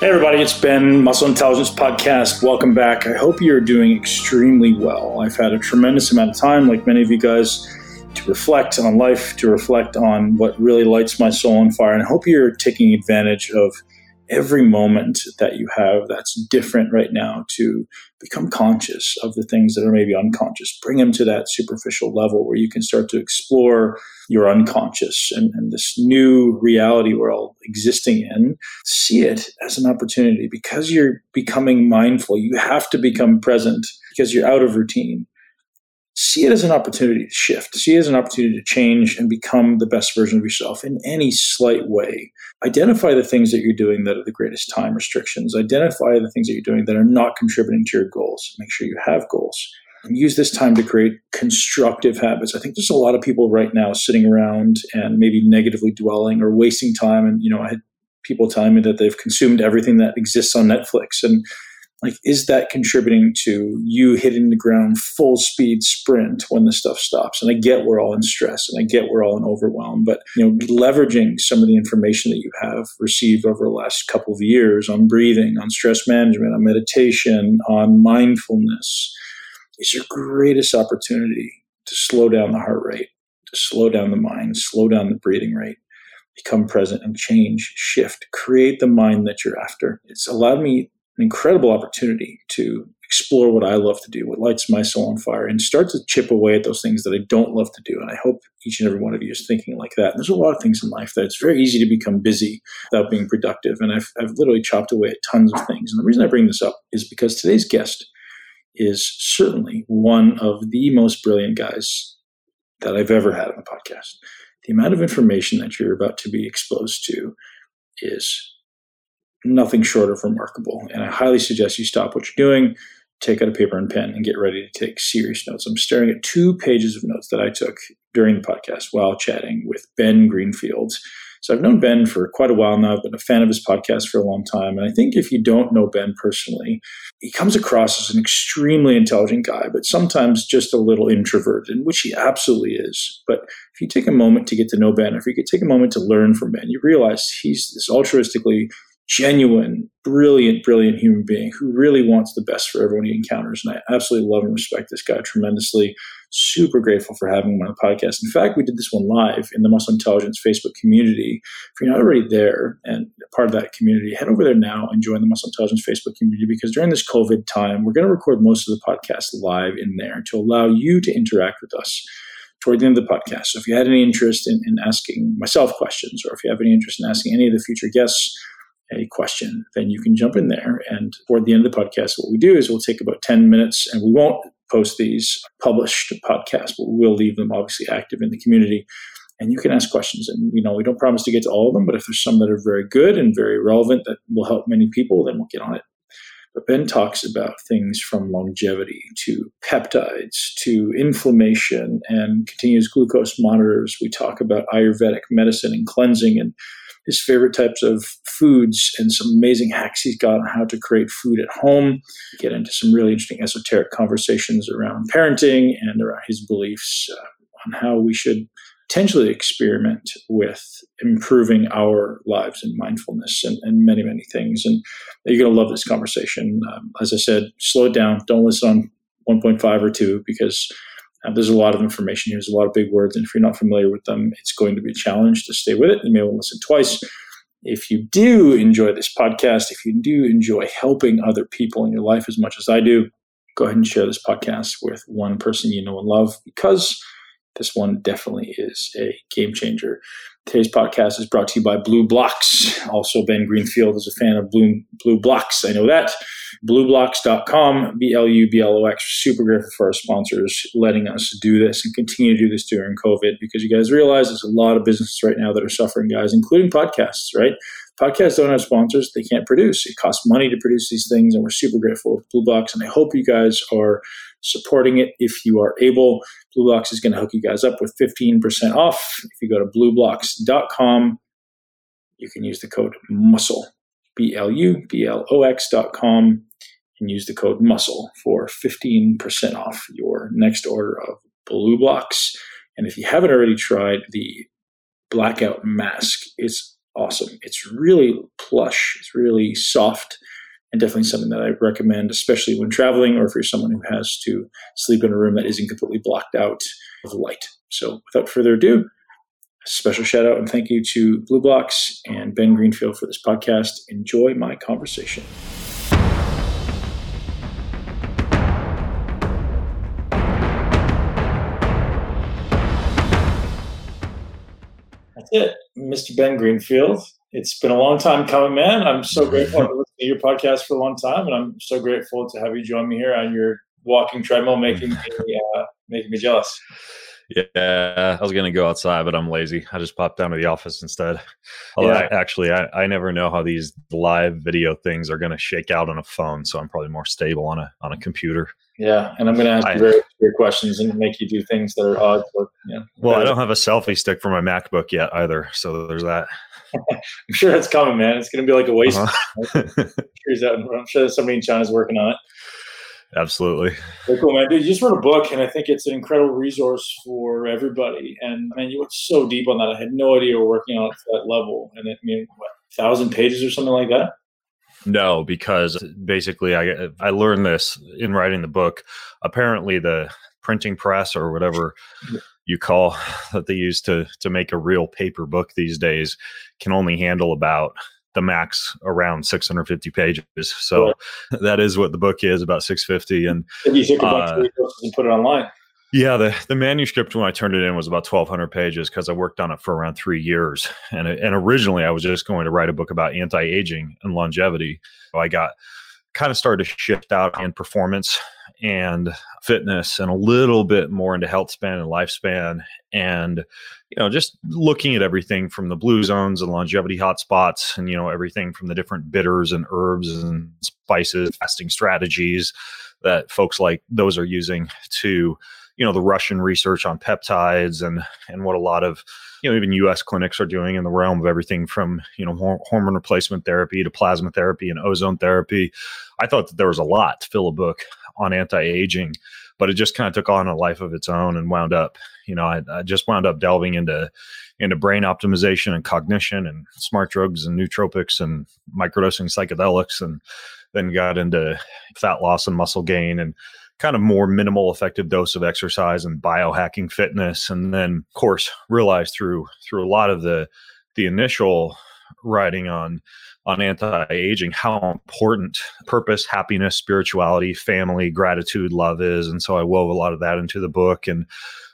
Hey, everybody, it's Ben, Muscle Intelligence Podcast. Welcome back. I hope you're doing extremely well. I've had a tremendous amount of time, like many of you guys, to reflect on life, to reflect on what really lights my soul on fire, and I hope you're taking advantage of every moment that you have that's different right now to become conscious of the things that are maybe unconscious. Bring them to that superficial level where you can start to explore your unconscious and, and this new reality we're all existing in. See it as an opportunity because you're becoming mindful. You have to become present because you're out of routine see it as an opportunity to shift, see it as an opportunity to change and become the best version of yourself in any slight way. Identify the things that you're doing that are the greatest time restrictions. Identify the things that you're doing that are not contributing to your goals. Make sure you have goals. And use this time to create constructive habits. I think there's a lot of people right now sitting around and maybe negatively dwelling or wasting time. And, you know, I had people telling me that they've consumed everything that exists on Netflix. And like is that contributing to you hitting the ground full speed sprint when the stuff stops? And i get we're all in stress and i get we're all in overwhelm but you know leveraging some of the information that you have received over the last couple of years on breathing on stress management on meditation on mindfulness is your greatest opportunity to slow down the heart rate to slow down the mind slow down the breathing rate become present and change shift create the mind that you're after. It's allowed me an incredible opportunity to explore what I love to do, what lights my soul on fire, and start to chip away at those things that I don't love to do. And I hope each and every one of you is thinking like that. And there's a lot of things in life that it's very easy to become busy without being productive. And I've, I've literally chopped away at tons of things. And the reason I bring this up is because today's guest is certainly one of the most brilliant guys that I've ever had on the podcast. The amount of information that you're about to be exposed to is nothing short of remarkable. And I highly suggest you stop what you're doing, take out a paper and pen, and get ready to take serious notes. I'm staring at two pages of notes that I took during the podcast while chatting with Ben Greenfield. So I've known Ben for quite a while now. I've been a fan of his podcast for a long time. And I think if you don't know Ben personally, he comes across as an extremely intelligent guy, but sometimes just a little introverted, in which he absolutely is. But if you take a moment to get to know Ben, if you could take a moment to learn from Ben, you realize he's this altruistically genuine, brilliant, brilliant human being who really wants the best for everyone he encounters. And I absolutely love and respect this guy tremendously. Super grateful for having him on the podcast. In fact, we did this one live in the Muscle Intelligence Facebook community. If you're not already there and part of that community, head over there now and join the Muscle Intelligence Facebook community because during this COVID time, we're going to record most of the podcast live in there to allow you to interact with us toward the end of the podcast. So if you had any interest in, in asking myself questions or if you have any interest in asking any of the future guests, a question, then you can jump in there. And toward the end of the podcast, what we do is we'll take about 10 minutes and we won't post these published podcasts, but we'll leave them obviously active in the community. And you can ask questions. And you know, we don't promise to get to all of them, but if there's some that are very good and very relevant that will help many people, then we'll get on it. But Ben talks about things from longevity to peptides to inflammation and continuous glucose monitors. We talk about Ayurvedic medicine and cleansing and his favorite types of foods and some amazing hacks he's got on how to create food at home. Get into some really interesting esoteric conversations around parenting and around his beliefs uh, on how we should potentially experiment with improving our lives and mindfulness and, and many, many things. And you're going to love this conversation. Um, as I said, slow it down. Don't listen on 1.5 or 2 because uh, there's a lot of information here. There's a lot of big words, and if you're not familiar with them, it's going to be a challenge to stay with it. You may want to listen twice. If you do enjoy this podcast, if you do enjoy helping other people in your life as much as I do, go ahead and share this podcast with one person you know and love because this one definitely is a game changer. Today's podcast is brought to you by BLUblox. Also, Ben Greenfield is a fan of Blue, BLUblox. I know that. BLUblox.com, B L U B L O X. Super grateful for our sponsors letting us do this and continue to do this during COVID because you guys realize there's a lot of businesses right now that are suffering, guys, including podcasts, right? Podcasts don't have sponsors, they can't produce. It costs money to produce these things, and we're super grateful BLUblox. And I hope you guys are supporting it if you are able. Blue is going to hook you guys up with 15% off. If you go to blublox.com, you can use the code MUSCLE, B L U B L O X.com, and use the code MUSCLE for 15% off your next order of BLUblox. And if you haven't already tried the blackout mask, it's awesome. It's really plush, it's really soft, and definitely something that I recommend, especially when traveling or if you're someone who has to sleep in a room that isn't completely blocked out of light. So, without further ado, special shout out and thank you to BLUblox and Ben Greenfield for this podcast. Enjoy my conversation. That's it, Mr. Ben Greenfield. It's been a long time coming, man. I'm so grateful to listen to your podcast for a long time, and I'm so grateful to have you join me here on your walking treadmill, making me uh, making me jealous. Yeah, I was gonna go outside, but I'm lazy. I just popped down to the office instead. Although yeah. I, actually, I, I never know how these live video things are gonna shake out on a phone, so I'm probably more stable on a on a computer. Yeah, and I'm gonna ask I, you very clear questions and make you do things that are odd. But, yeah. Well, I don't have a selfie stick for my MacBook yet either, so there's that. I'm sure that's coming, man. It's gonna be like a waste. Uh-huh. I'm sure somebody in China's working on it. Absolutely. Very cool, man. Dude, you just wrote a book, and I think it's an incredible resource for everybody. And man, you went so deep on that. I had no idea you were working on it to that level. And it, I mean, what, thousand pages or something like that? No, because basically, I I learned this in writing the book. Apparently, the printing press or whatever you call that they use to to make a real paper book these days can only handle about the max around 650 pages. So that is what the book is about 650. And you took a bunch uh, of resources and put it online. Yeah, the, the manuscript when I turned it in was about 1,200 pages because I worked on it for around three years. And, and originally I was just going to write a book about anti aging and longevity. So I got kind of started to shift out in performance and fitness and a little bit more into health span and lifespan and you know just looking at everything from the blue zones and longevity hotspots and you know everything from the different bitters and herbs and spices fasting strategies that folks like those are using to you know the russian research on peptides and and what a lot of you know even us clinics are doing in the realm of everything from you know hormone replacement therapy to plasma therapy and ozone therapy. I thought that there was a lot to fill a book on anti-aging but it just kind of took on a life of its own and wound up you know I, I, just wound up delving into into brain optimization and cognition and smart drugs and nootropics and microdosing psychedelics and then got into fat loss and muscle gain and kind of more minimal effective dose of exercise and biohacking fitness. And then of course realized through through a lot of the the initial writing on on anti-aging how important purpose happiness spirituality family gratitude love is. And so i wove a lot of that into the book. And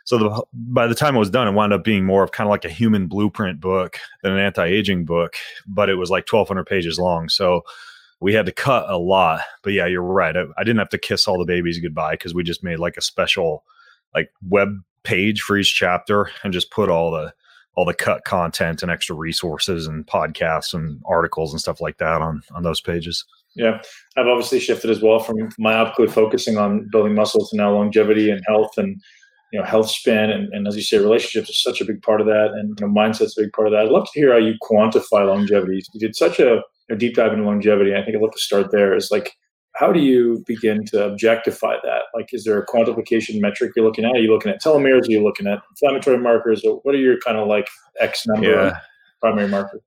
so the, by the time it was done it wound up being more of kind of like a human blueprint book than an anti-aging book but it was like 1200 pages long. So we had to cut a lot. But yeah you're right. I, I didn't have to kiss all the babies goodbye because we just made like a special like web page for each chapter and just put all the all the cut content and extra resources and podcasts and articles and stuff like that on on those pages. Yeah, I've obviously shifted as well from my myopically focusing on building muscle to now longevity and health and you know health span and, and as you say relationships is such a big part of that and you know, mindset's a big part of that. I'd love to hear how you quantify longevity. You did such a, a deep dive into longevity. I think I'd love to start there. Is like how do you begin to objectify that? Like, is there a quantification metric you're looking at? Are you looking at telomeres? Are you looking at inflammatory markers? Or what are your kind of like X number yeah. primary markers?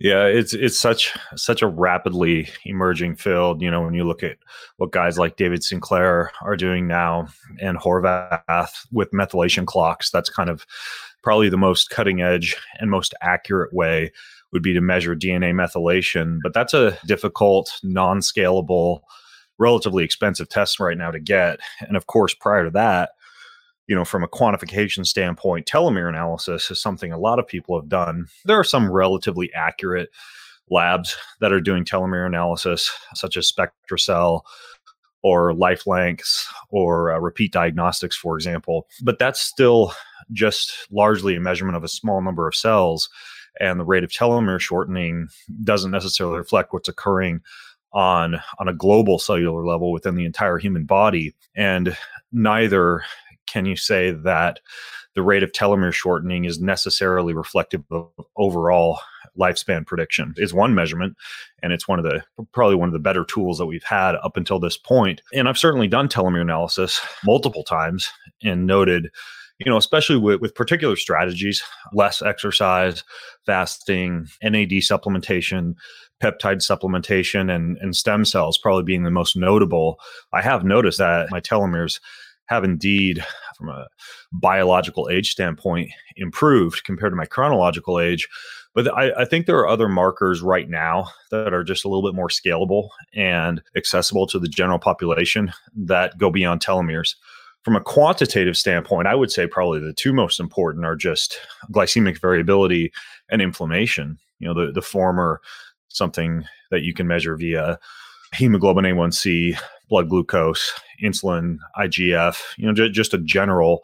Yeah, it's it's such such a rapidly emerging field. You know, when you look at what guys like David Sinclair are doing now and Horvath with methylation clocks, that's kind of probably the most cutting edge and most accurate way would be to measure DNA methylation, but that's a difficult, non scalable, relatively expensive test right now to get. And of course, prior to that, you know, from a quantification standpoint, telomere analysis is something a lot of people have done. There are some relatively accurate labs that are doing telomere analysis, such as SpectraCell or life lengths or uh, repeat diagnostics, for example. But that's still just largely a measurement of a small number of cells and the rate of telomere shortening doesn't necessarily reflect what's occurring on on a global cellular level within the entire human body. And neither can you say that the rate of telomere shortening is necessarily reflective of overall lifespan prediction. Is one measurement and it's one of the probably one of the better tools that we've had up until this point. And i've certainly done telomere analysis multiple times and noted you know, especially with, with particular strategies, less exercise, fasting, NAD supplementation, peptide supplementation, and, and stem cells probably being the most notable. I have noticed that my telomeres have indeed, from a biological age standpoint, improved compared to my chronological age. But I, I, think there are other markers right now that are just a little bit more scalable and accessible to the general population that go beyond telomeres. From a quantitative standpoint, I would say probably the two most important are just glycemic variability and inflammation. You know, the, the former, something that you can measure via hemoglobin A1C, blood glucose, insulin, IGF, you know, j- just a general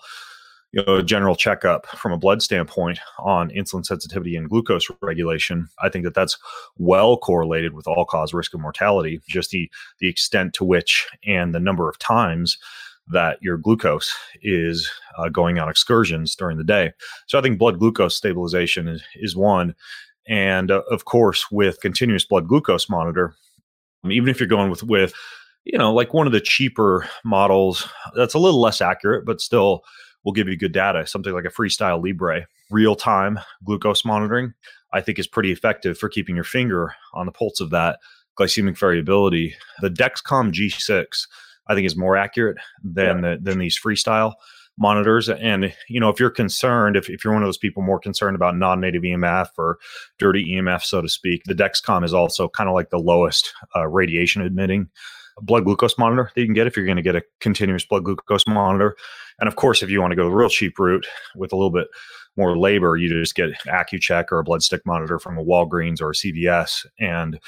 you know, a general checkup from a blood standpoint on insulin sensitivity and glucose regulation, I think that that's well correlated with all cause risk of mortality. Just the the extent to which and the number of times that your glucose is uh, going on excursions during the day. So I think blood glucose stabilization is, is one. And uh, of course, with continuous blood glucose monitor, even if you're going with with you know like one of the cheaper models that's a little less accurate, but still will give you good data. Something like a Freestyle Libre, real time glucose monitoring, I think is pretty effective for keeping your finger on the pulse of that glycemic variability. The Dexcom G6 I think is more accurate than yeah. the, than these freestyle monitors. And you know, if you're concerned, if, if you're one of those people more concerned about non-native EMF or dirty EMF, so to speak, the Dexcom is also kind of like the lowest uh, radiation emitting blood glucose monitor that you can get if you're going to get a continuous blood glucose monitor. And of course, if you want to go the real cheap route with a little bit more labor, you just get Accu-Chek or a blood stick monitor from a Walgreens or a CVS. And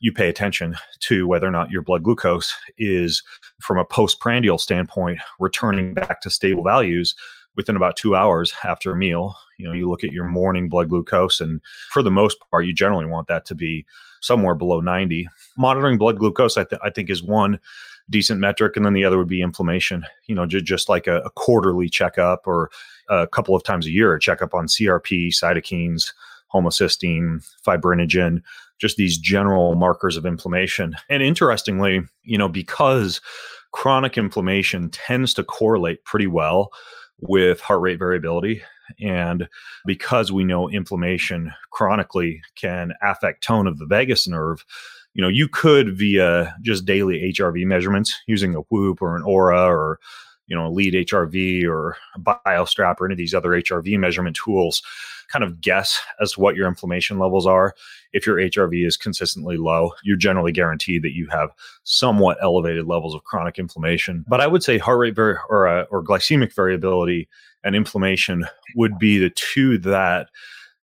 you pay attention to whether or not your blood glucose is, from a postprandial standpoint, returning back to stable values within about two hours after a meal. You know, you look at your morning blood glucose, and for the most part, you generally want that to be somewhere below 90. Monitoring blood glucose, I, th- I think, is one decent metric, and then the other would be inflammation. You know, j- just like a, a quarterly checkup or a couple of times a year, a checkup on CRP, cytokines, homocysteine, fibrinogen, just these general markers of inflammation. And interestingly, you know, because chronic inflammation tends to correlate pretty well with heart rate variability. And because we know inflammation chronically can affect tone of the vagus nerve, you know, you could via just daily HRV measurements using a Whoop or an Oura or you know, a Elite HRV or a BioStrap or any of these other HRV measurement tools, kind of guess as to what your inflammation levels are. If your HRV is consistently low, you're generally guaranteed that you have somewhat elevated levels of chronic inflammation. But I would say heart rate vari- or, uh, or glycemic variability and inflammation would be the two that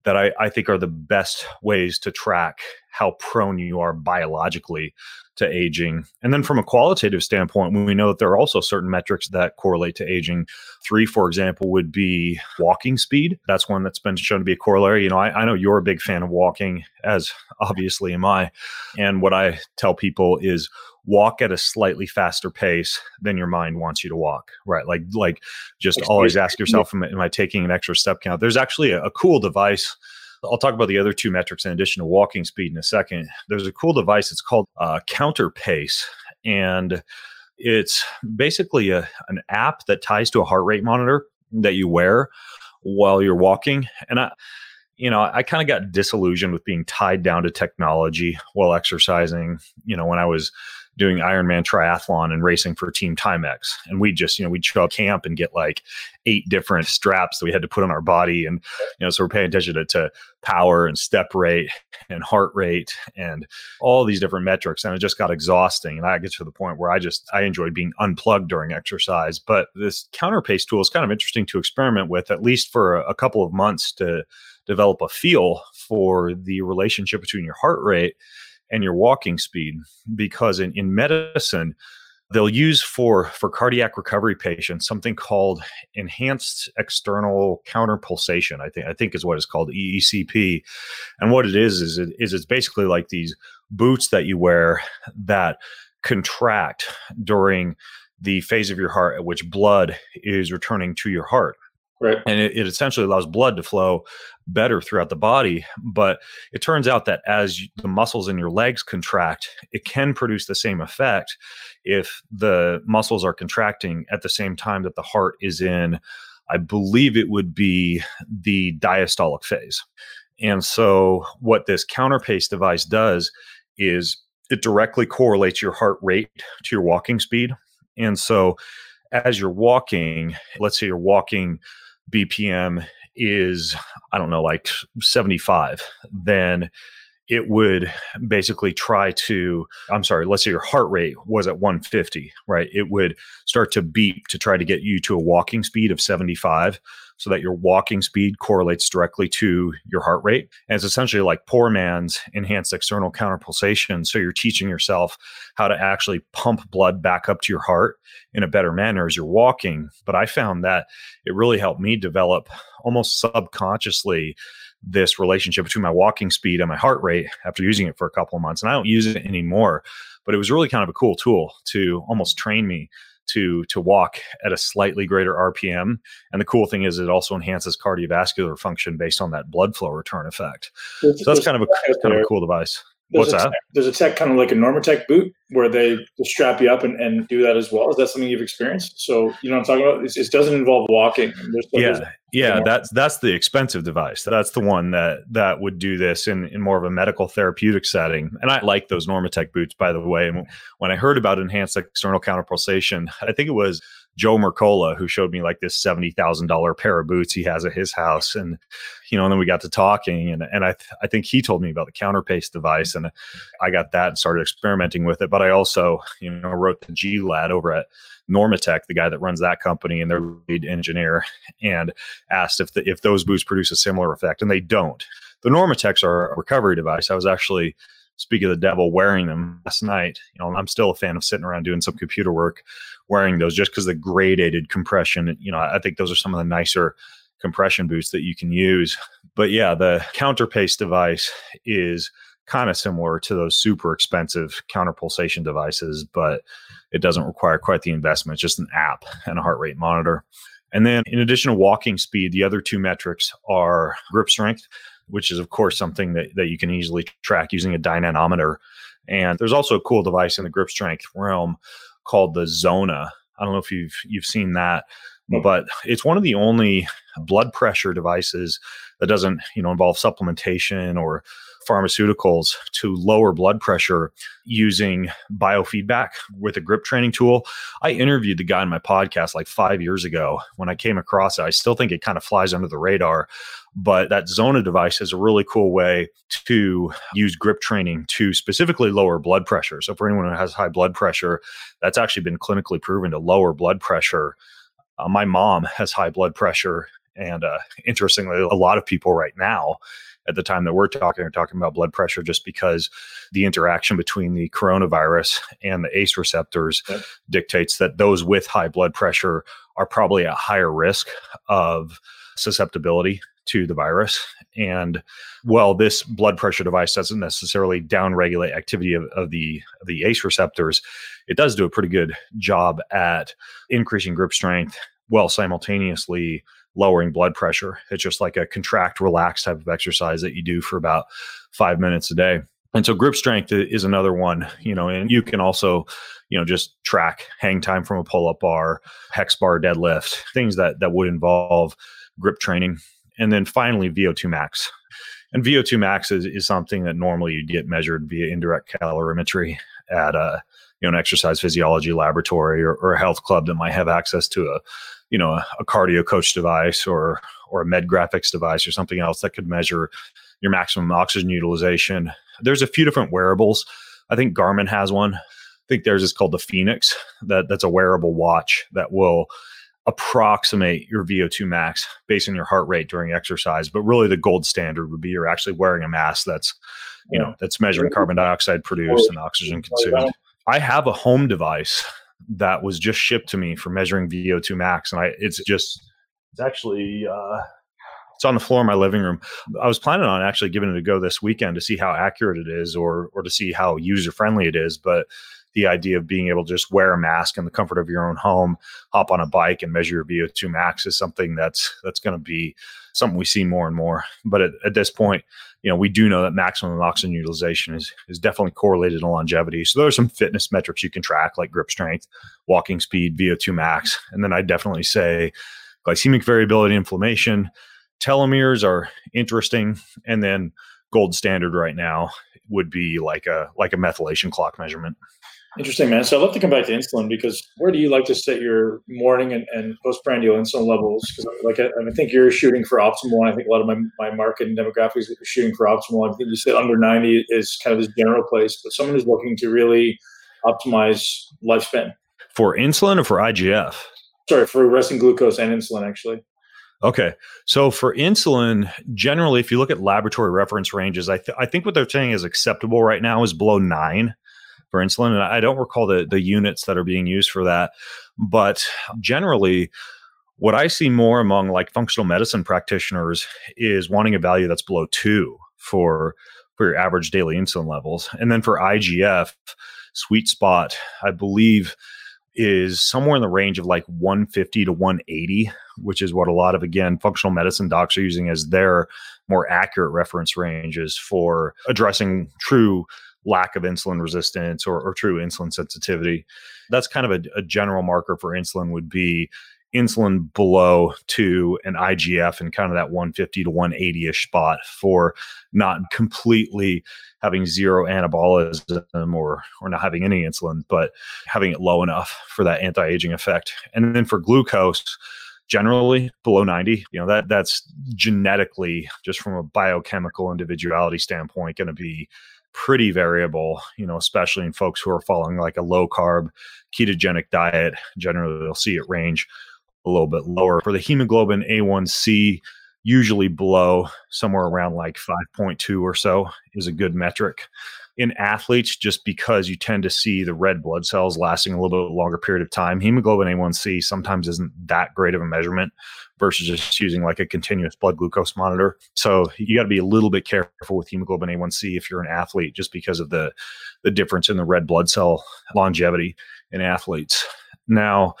that I, I think are the best ways to track how prone you are biologically to aging. And then from a qualitative standpoint, we know that there are also certain metrics that correlate to aging. Three, for example, would be walking speed. That's one that's been shown to be a corollary. You know, I, I know you're a big fan of walking, as obviously am I. And what I tell people is walk at a slightly faster pace than your mind wants you to walk right like like just always ask yourself am, I taking an extra step count there's actually a, a cool device I'll talk about the other two metrics in addition to walking speed in a second. There's a cool device. It's called uh, Counter Pace, and it's basically a, an app that ties to a heart rate monitor that you wear while you're walking. And I, you know, I kind of got disillusioned with being tied down to technology while exercising. You know, when I was doing Ironman triathlon and racing for Team Timex. And we just, you know, we'd show up camp and get like eight different straps that we had to put on our body. And, you know, so we're paying attention to, to power and step rate and heart rate and all these different metrics. And it just got exhausting. And I get to the point where I just, I enjoyed being unplugged during exercise. But this counter pace tool is kind of interesting to experiment with, at least for a, a couple of months to develop a feel for the relationship between your heart rate and your walking speed because in, in medicine they'll use for for cardiac recovery patients something called enhanced external counter pulsation i think i think is what it's called eecp and what it is is it is it's basically like these boots that you wear that contract during the phase of your heart at which blood is returning to your heart Right. And it, it, essentially allows blood to flow better throughout the body. But it turns out that as the muscles in your legs contract, it can produce the same effect if the muscles are contracting at the same time that the heart is in I believe it would be the diastolic phase. And so, what this counter pace device does is it directly correlates your heart rate to your walking speed. And so, as you're walking, let's say you're walking BPM is, I don't know, like 75, then it would basically try to i'm sorry let's say your heart rate was at 150 right? It would start to beep to try to get you to a walking speed of 75 so that your walking speed correlates directly to your heart rate. And it's essentially like poor man's enhanced external counterpulsation so you're teaching yourself how to actually pump blood back up to your heart in a better manner as you're walking. But i found that it really helped me develop almost subconsciously this relationship between my walking speed and my heart rate after using it for a couple of months. And I don't use it anymore, but it was really kind of a cool tool to almost train me to to walk at a slightly greater RPM. And the cool thing is it also enhances cardiovascular function based on that blood flow return effect. So that's kind of a kind of a cool device. There's What's that? Tech, there's a tech kind of like a Normatec boot where they strap you up and, and do that as well. Is that something you've experienced? So you know what I'm talking about? It's, it doesn't involve walking. There's, yeah, there's, yeah. That's that's the expensive device. That's the one that that would do this in in more of a medical therapeutic setting. And I like those Normatec boots, by the way. And when I heard about enhanced external counterpulsation, I think it was Joe Mercola, who showed me like this seventy thousand dollar pair of boots he has at his house, and you know, and then we got to talking, and and I th- I think he told me about the counterpace device, and I got that and started experimenting with it. But I also you know wrote the Gilad over at Normatec, the guy that runs that company and their lead engineer, and asked if the, if those boots produce a similar effect, and they don't. The Normatecs are a recovery device. I was actually speak of the devil wearing them last night you know i'm still a fan of sitting around doing some computer work wearing those just because the gradated compression, you know, I think those are some of the nicer compression boots that you can use. But yeah, the counterpace device is kind of similar to those super expensive counter pulsation devices, but it doesn't require quite the investment. It's just an app and a heart rate monitor. And then, in addition to walking speed, the other two metrics are grip strength, which is, of course, something that, that you can easily track using a dynamometer. And there's also a cool device in the grip strength realm called the Zona. I don't know if you've you've seen that, but it's one of the only blood pressure devices that doesn't you know involve supplementation or pharmaceuticals to lower blood pressure using biofeedback with a grip training tool. I interviewed the guy in my podcast like five years ago when I came across it. I still think it kind of flies under the radar. But that Zona device is a really cool way to use grip training to specifically lower blood pressure. So, for anyone who has high blood pressure, that's actually been clinically proven to lower blood pressure. Uh, my mom has high blood pressure. And uh, interestingly, a lot of people right now at the time that we're talking are talking about blood pressure just because the interaction between the coronavirus and the ACE receptors yep. dictates that those with high blood pressure are probably at higher risk of susceptibility to the virus. And well, this blood pressure device doesn't necessarily downregulate activity of, of the of the ACE receptors. It does do a pretty good job at increasing grip strength while simultaneously lowering blood pressure. It's just like a contract, relax type of exercise that you do for about five minutes a day. And so grip strength is another one, you know, and you can also, you know, just track hang time from a pull up bar, hex bar deadlift, things that that would involve grip training and then finally VO2 max. And VO2 max is, is something that normally you'd get measured via indirect calorimetry at a you know an exercise physiology laboratory or, or a health club that might have access to a you know a, a cardio coach device or or a MedGraphics device or something else that could measure your maximum oxygen utilization. There's a few different wearables. I think Garmin has one. I think theirs is called the Fenix. That that's a wearable watch that will approximate your VO2 max based on your heart rate during exercise. But really, the gold standard would be you're actually wearing a mask that's, you know, that's measuring carbon dioxide produced and oxygen consumed. I have a home device that was just shipped to me for measuring VO2 max, and I it's just it's actually uh, it's on the floor in my living room. I was planning on actually giving it a go this weekend to see how accurate it is, or or to see how user friendly it is, but the idea of being able to just wear a mask in the comfort of your own home, hop on a bike and measure your VO2 max is something that's that's going to be something we see more and more. But at, at, this point, you know, we do know that maximum oxygen utilization is is definitely correlated to longevity. So there are some fitness metrics you can track like grip strength, walking speed, VO2 max, and then I definitely say glycemic variability, inflammation. Telomeres are interesting, and then gold standard right now would be like a like a methylation clock measurement. Interesting, man. So I'd love to come back to insulin because where do you like to set your morning and, and postprandial insulin levels? Because like I, I, think you're shooting for optimal. and I think a lot of my, my market and demographics are shooting for optimal. I think you said under 90 is kind of this general place, but someone who's looking to really optimize lifespan. For insulin or for IGF? Sorry, for resting glucose and insulin, actually. Okay. So for insulin, generally, if you look at laboratory reference ranges, I, th- I think what they're saying is acceptable right now is below nine for insulin. And I don't recall the, the units that are being used for that. But generally, what I see more among like functional medicine practitioners is wanting a value that's below two for for your average daily insulin levels. And then for IGF, sweet spot, I believe is somewhere in the range of like 150 to 180, which is what a lot of again functional medicine docs are using as their more accurate reference ranges for addressing true lack of insulin resistance or, or true insulin sensitivity. That's kind of a, a general marker for insulin would be insulin below two and IGF and kind of that 150 to 180 ish spot for not completely having zero anabolism or or not having any insulin, but having it low enough for that anti-aging effect. And then for glucose, generally below 90 you know that that's genetically just from a biochemical individuality standpoint going to be pretty variable, you know, especially in folks who are following like a low carb ketogenic diet. Generally, they'll see it range a little bit lower. For the hemoglobin A1C, usually below somewhere around like 5.2 or so is a good metric. In athletes, just because you tend to see the red blood cells lasting a little bit longer period of time, hemoglobin A1C sometimes isn't that great of a measurement versus just using like a continuous blood glucose monitor. So you got to be a little bit careful with hemoglobin A1C if you're an athlete, just because of the the difference in the red blood cell longevity in athletes. Now,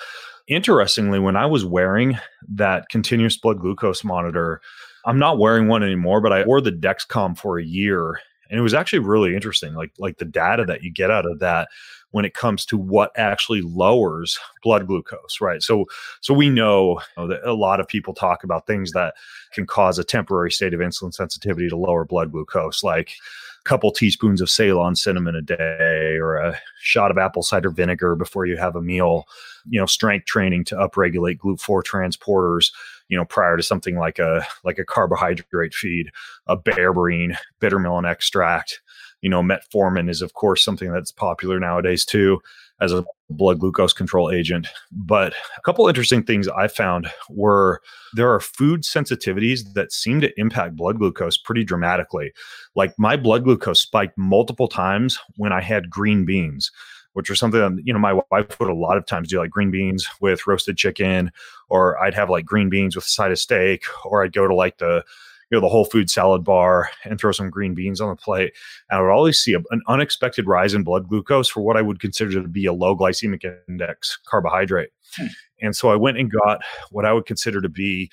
interestingly, when I was wearing that continuous blood glucose monitor, I'm not wearing one anymore, but I wore the Dexcom for a year and it was actually really interesting like like the data that you get out of that when it comes to what actually lowers blood glucose right? So so we know, that a lot of people talk about things that can cause a temporary state of insulin sensitivity to lower blood glucose like a couple teaspoons of ceylon cinnamon a day or a shot of apple cider vinegar before you have a meal you know strength training to upregulate glut4 transporters you know prior to something like a like a carbohydrate feed a berberine bitter melon extract you know metformin is of course something that's popular nowadays too as a blood glucose control agent. But a couple interesting things i found were there are food sensitivities that seem to impact blood glucose pretty dramatically. Like my blood glucose spiked multiple times when i had green beans which are something that, you know, my wife would a lot of times do like green beans with roasted chicken, or I'd have like green beans with a side of steak, or I'd go to like the, you know, the whole food salad bar and throw some green beans on the plate. And I would always see a, an unexpected rise in blood glucose for what I would consider to be a low glycemic index carbohydrate. Hmm. And so I went and got what I would consider to be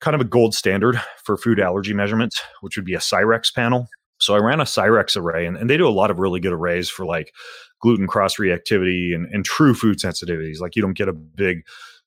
kind of a gold standard for food allergy measurements, which would be a Cyrex panel. So I ran a Cyrex array, and, and they do a lot of really good arrays for like gluten cross reactivity and, and true food sensitivities. Like you don't get a big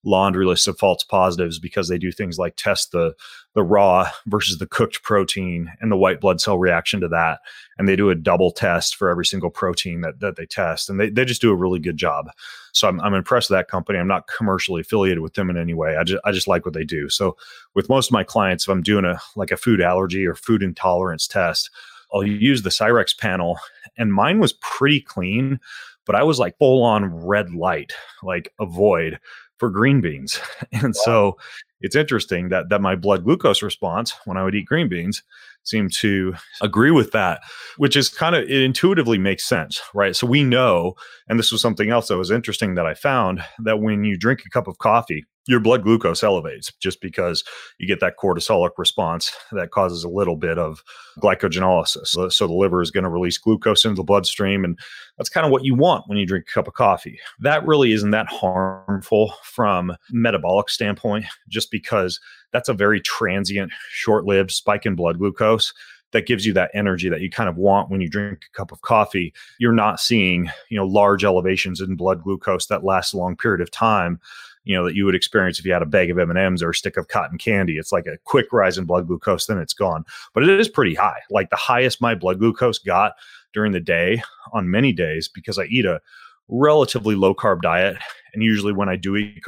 laundry list of false positives because they do things like test the the raw versus the cooked protein and the white blood cell reaction to that. And they do a double test for every single protein that, that they test. And they, they just do a really good job. So I'm, I'm impressed with that company. I'm not commercially affiliated with them in any way. I just, I just like what they do. So with most of my clients if i'm doing a like a food allergy or food intolerance test I'll use the Cyrex panel, and mine was pretty clean, but I was like full on red light, like avoid for green beans. And wow. so it's interesting that that my blood glucose response when I would eat green beans seemed to agree with that, which is kind of it intuitively makes sense, right? So we know, and this was something else that was interesting that I found that when you drink a cup of coffee, your blood glucose elevates just because you get that cortisolic response that causes a little bit of glycogenolysis. So the liver is going to release glucose into the bloodstream. And that's kind of what you want when you drink a cup of coffee. That really isn't that harmful from metabolic standpoint, just because that's a very transient, short-lived spike in blood glucose that gives you that energy that you kind of want when you drink a cup of coffee. You're not seeing, you know, large elevations in blood glucose that last a long period of time you know that you would experience if you had a bag of m&ms or a stick of cotton candy. It's like a quick rise in blood glucose then it's gone. But it is pretty high. Like the highest my blood glucose got during the day on many days because i eat a relatively low carb diet and usually when i do eat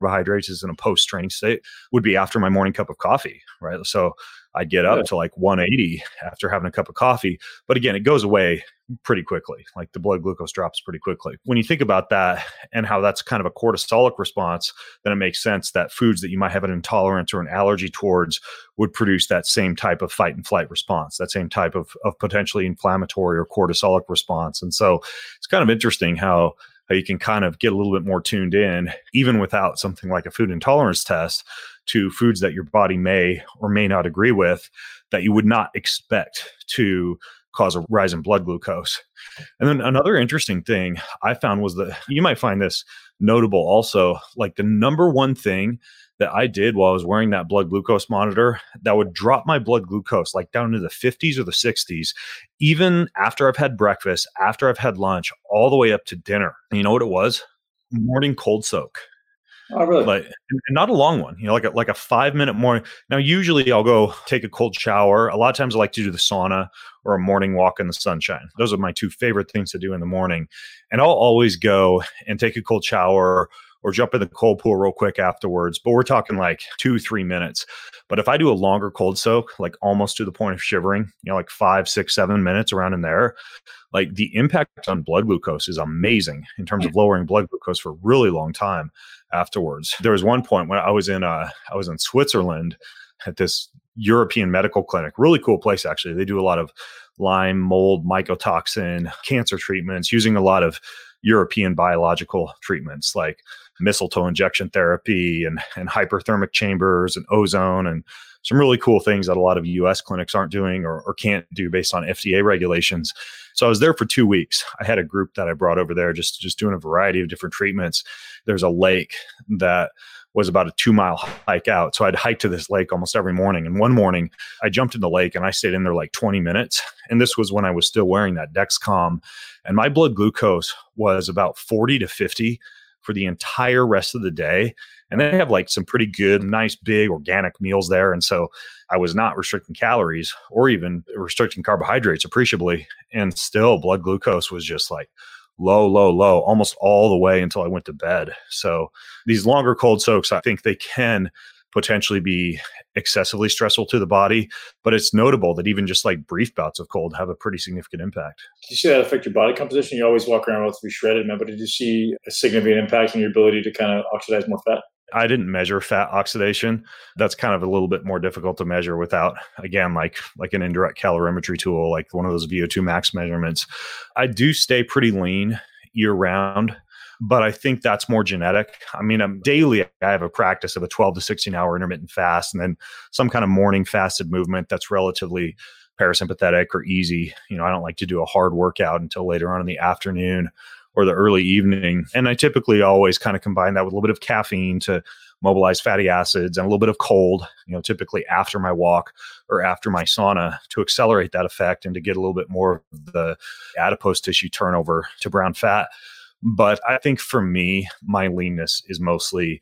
carbohydrates is in a post training state would be after my morning cup of coffee right so I'd get up yeah. to like 180 after having a cup of coffee but again it goes away pretty quickly. Like the blood glucose drops pretty quickly. When you think about that and how that's kind of a cortisolic response, then it makes sense that foods that you might have an intolerance or an allergy towards would produce that same type of fight and flight response, that same type of, of potentially inflammatory or cortisolic response. And so it's kind of interesting how how you can kind of get a little bit more tuned in, even without something like a food intolerance test, to foods that your body may or may not agree with that you would not expect to cause a rise in blood glucose. And then another interesting thing I found was that you might find this notable also like the number one thing that I did while I was wearing that blood glucose monitor that would drop my blood glucose like down to the 50s or the 60s, even after I've had breakfast, after I've had lunch, all the way up to dinner. And you know what it was? Morning cold soak. Oh, really? Like, not a long one. You know, like a, like a five minute morning. Now, usually I'll go take a cold shower. A lot of times I like to do the sauna or a morning walk in the sunshine. Those are my two favorite things to do in the morning. And I'll always go and take a cold shower or jump in the cold pool real quick afterwards. But we're talking like two, three minutes. But if I do a longer cold soak, like almost to the point of shivering, you know, like five, six, seven minutes around in there, like the impact on blood glucose is amazing in terms of lowering blood glucose for a really long time afterwards. There was one point when I was in uh, I was in Switzerland at this European medical clinic. Really cool place actually. They do a lot of Lyme, mold, mycotoxin, cancer treatments using a lot of European biological treatments like mistletoe injection therapy and, and hyperthermic chambers and ozone and some really cool things that a lot of US clinics aren't doing or, or can't do based on FDA regulations. So I was there for two weeks. I had a group that I brought over there just, just doing a variety of different treatments. There's a lake that was about a two mile hike out. So I'd hike to this lake almost every morning. And one morning I jumped in the lake and I stayed in there like 20 minutes. And this was when I was still wearing that Dexcom. And my blood glucose was about 40 to 50 for the entire rest of the day. And they have like some pretty good, nice, big organic meals there. And so I was not restricting calories or even restricting carbohydrates appreciably. And still, blood glucose was just like low, low, low, almost all the way until I went to bed. So these longer cold soaks, I think they can potentially be excessively stressful to the body. But it's notable that even just like brief bouts of cold have a pretty significant impact. Did you see that affect your body composition? You always walk around relatively shredded, man, but did you see a significant impact on your ability to kind of oxidize more fat? I didn't measure fat oxidation. That's kind of a little bit more difficult to measure without, again, like like an indirect calorimetry tool, like one of those VO2 max measurements. I do stay pretty lean year round, but I think that's more genetic. I mean, I'm daily. I have a practice of a 12 to 16 hour intermittent fast, and then some kind of morning fasted movement that's relatively parasympathetic or easy. You know, I don't like to do a hard workout until later on in the afternoon or the early evening. And I typically always kind of combine that with a little bit of caffeine to mobilize fatty acids and a little bit of cold, you know, typically after my walk or after my sauna to accelerate that effect and to get a little bit more of the adipose tissue turnover to brown fat. But I think for me, my leanness is mostly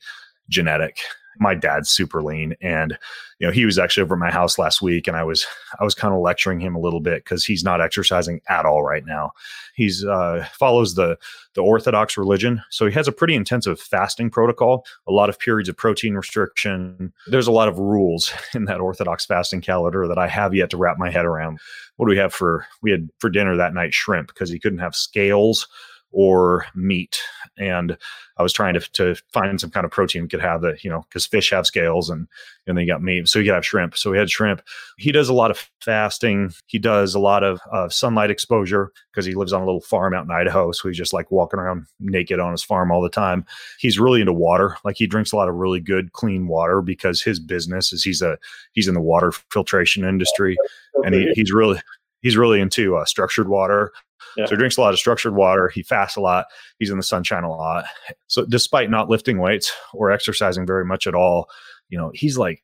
genetic. My dad's super lean and you know he was actually over at my house last week and i was i was kind of lecturing him a little bit because he's not exercising at all right now. He's uh follows the the orthodox religion so he has a pretty intensive fasting protocol a lot of periods of protein restriction. There's a lot of rules in that orthodox fasting calendar that i have yet to wrap my head around. What do we have for we had for dinner that night shrimp because he couldn't have scales or meat. And I was trying to, to find some kind of protein we could have that, you know, because fish have scales and, and then you got meat. So you could have shrimp. So we had shrimp. He does a lot of fasting. He does a lot of uh, sunlight exposure because he lives on a little farm out in Idaho. So he's just like walking around naked on his farm all the time. He's really into water. Like he drinks a lot of really good, clean water because his business is he's a, he's in the water filtration industry and he, he's really, he's really into uh, structured water yeah. So he drinks a lot of structured water. He fasts a lot. He's in the sunshine a lot. So despite not lifting weights or exercising very much at all, you know, he's like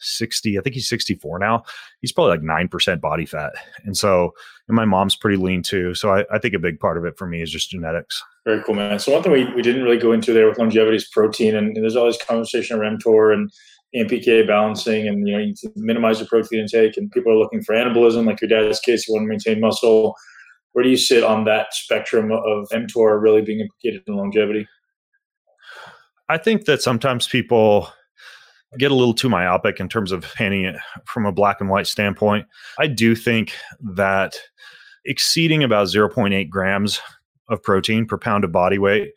60, I think he's 64 now. He's probably like 9% body fat. And so, and my mom's pretty lean too. So I, I think a big part of it for me is just genetics. Very cool, man. So one thing we, we didn't really go into there with longevity is protein. And, and there's always conversation around mTOR and AMPK balancing and, you know, you minimize your protein intake and people are looking for anabolism, like your dad's case, you want to maintain muscle. Where do you sit on that spectrum of mTOR really being implicated in longevity? I think that sometimes people get a little too myopic in terms of painting it from a black and white standpoint. I do think that exceeding about 0.8 grams of protein per pound of body weight,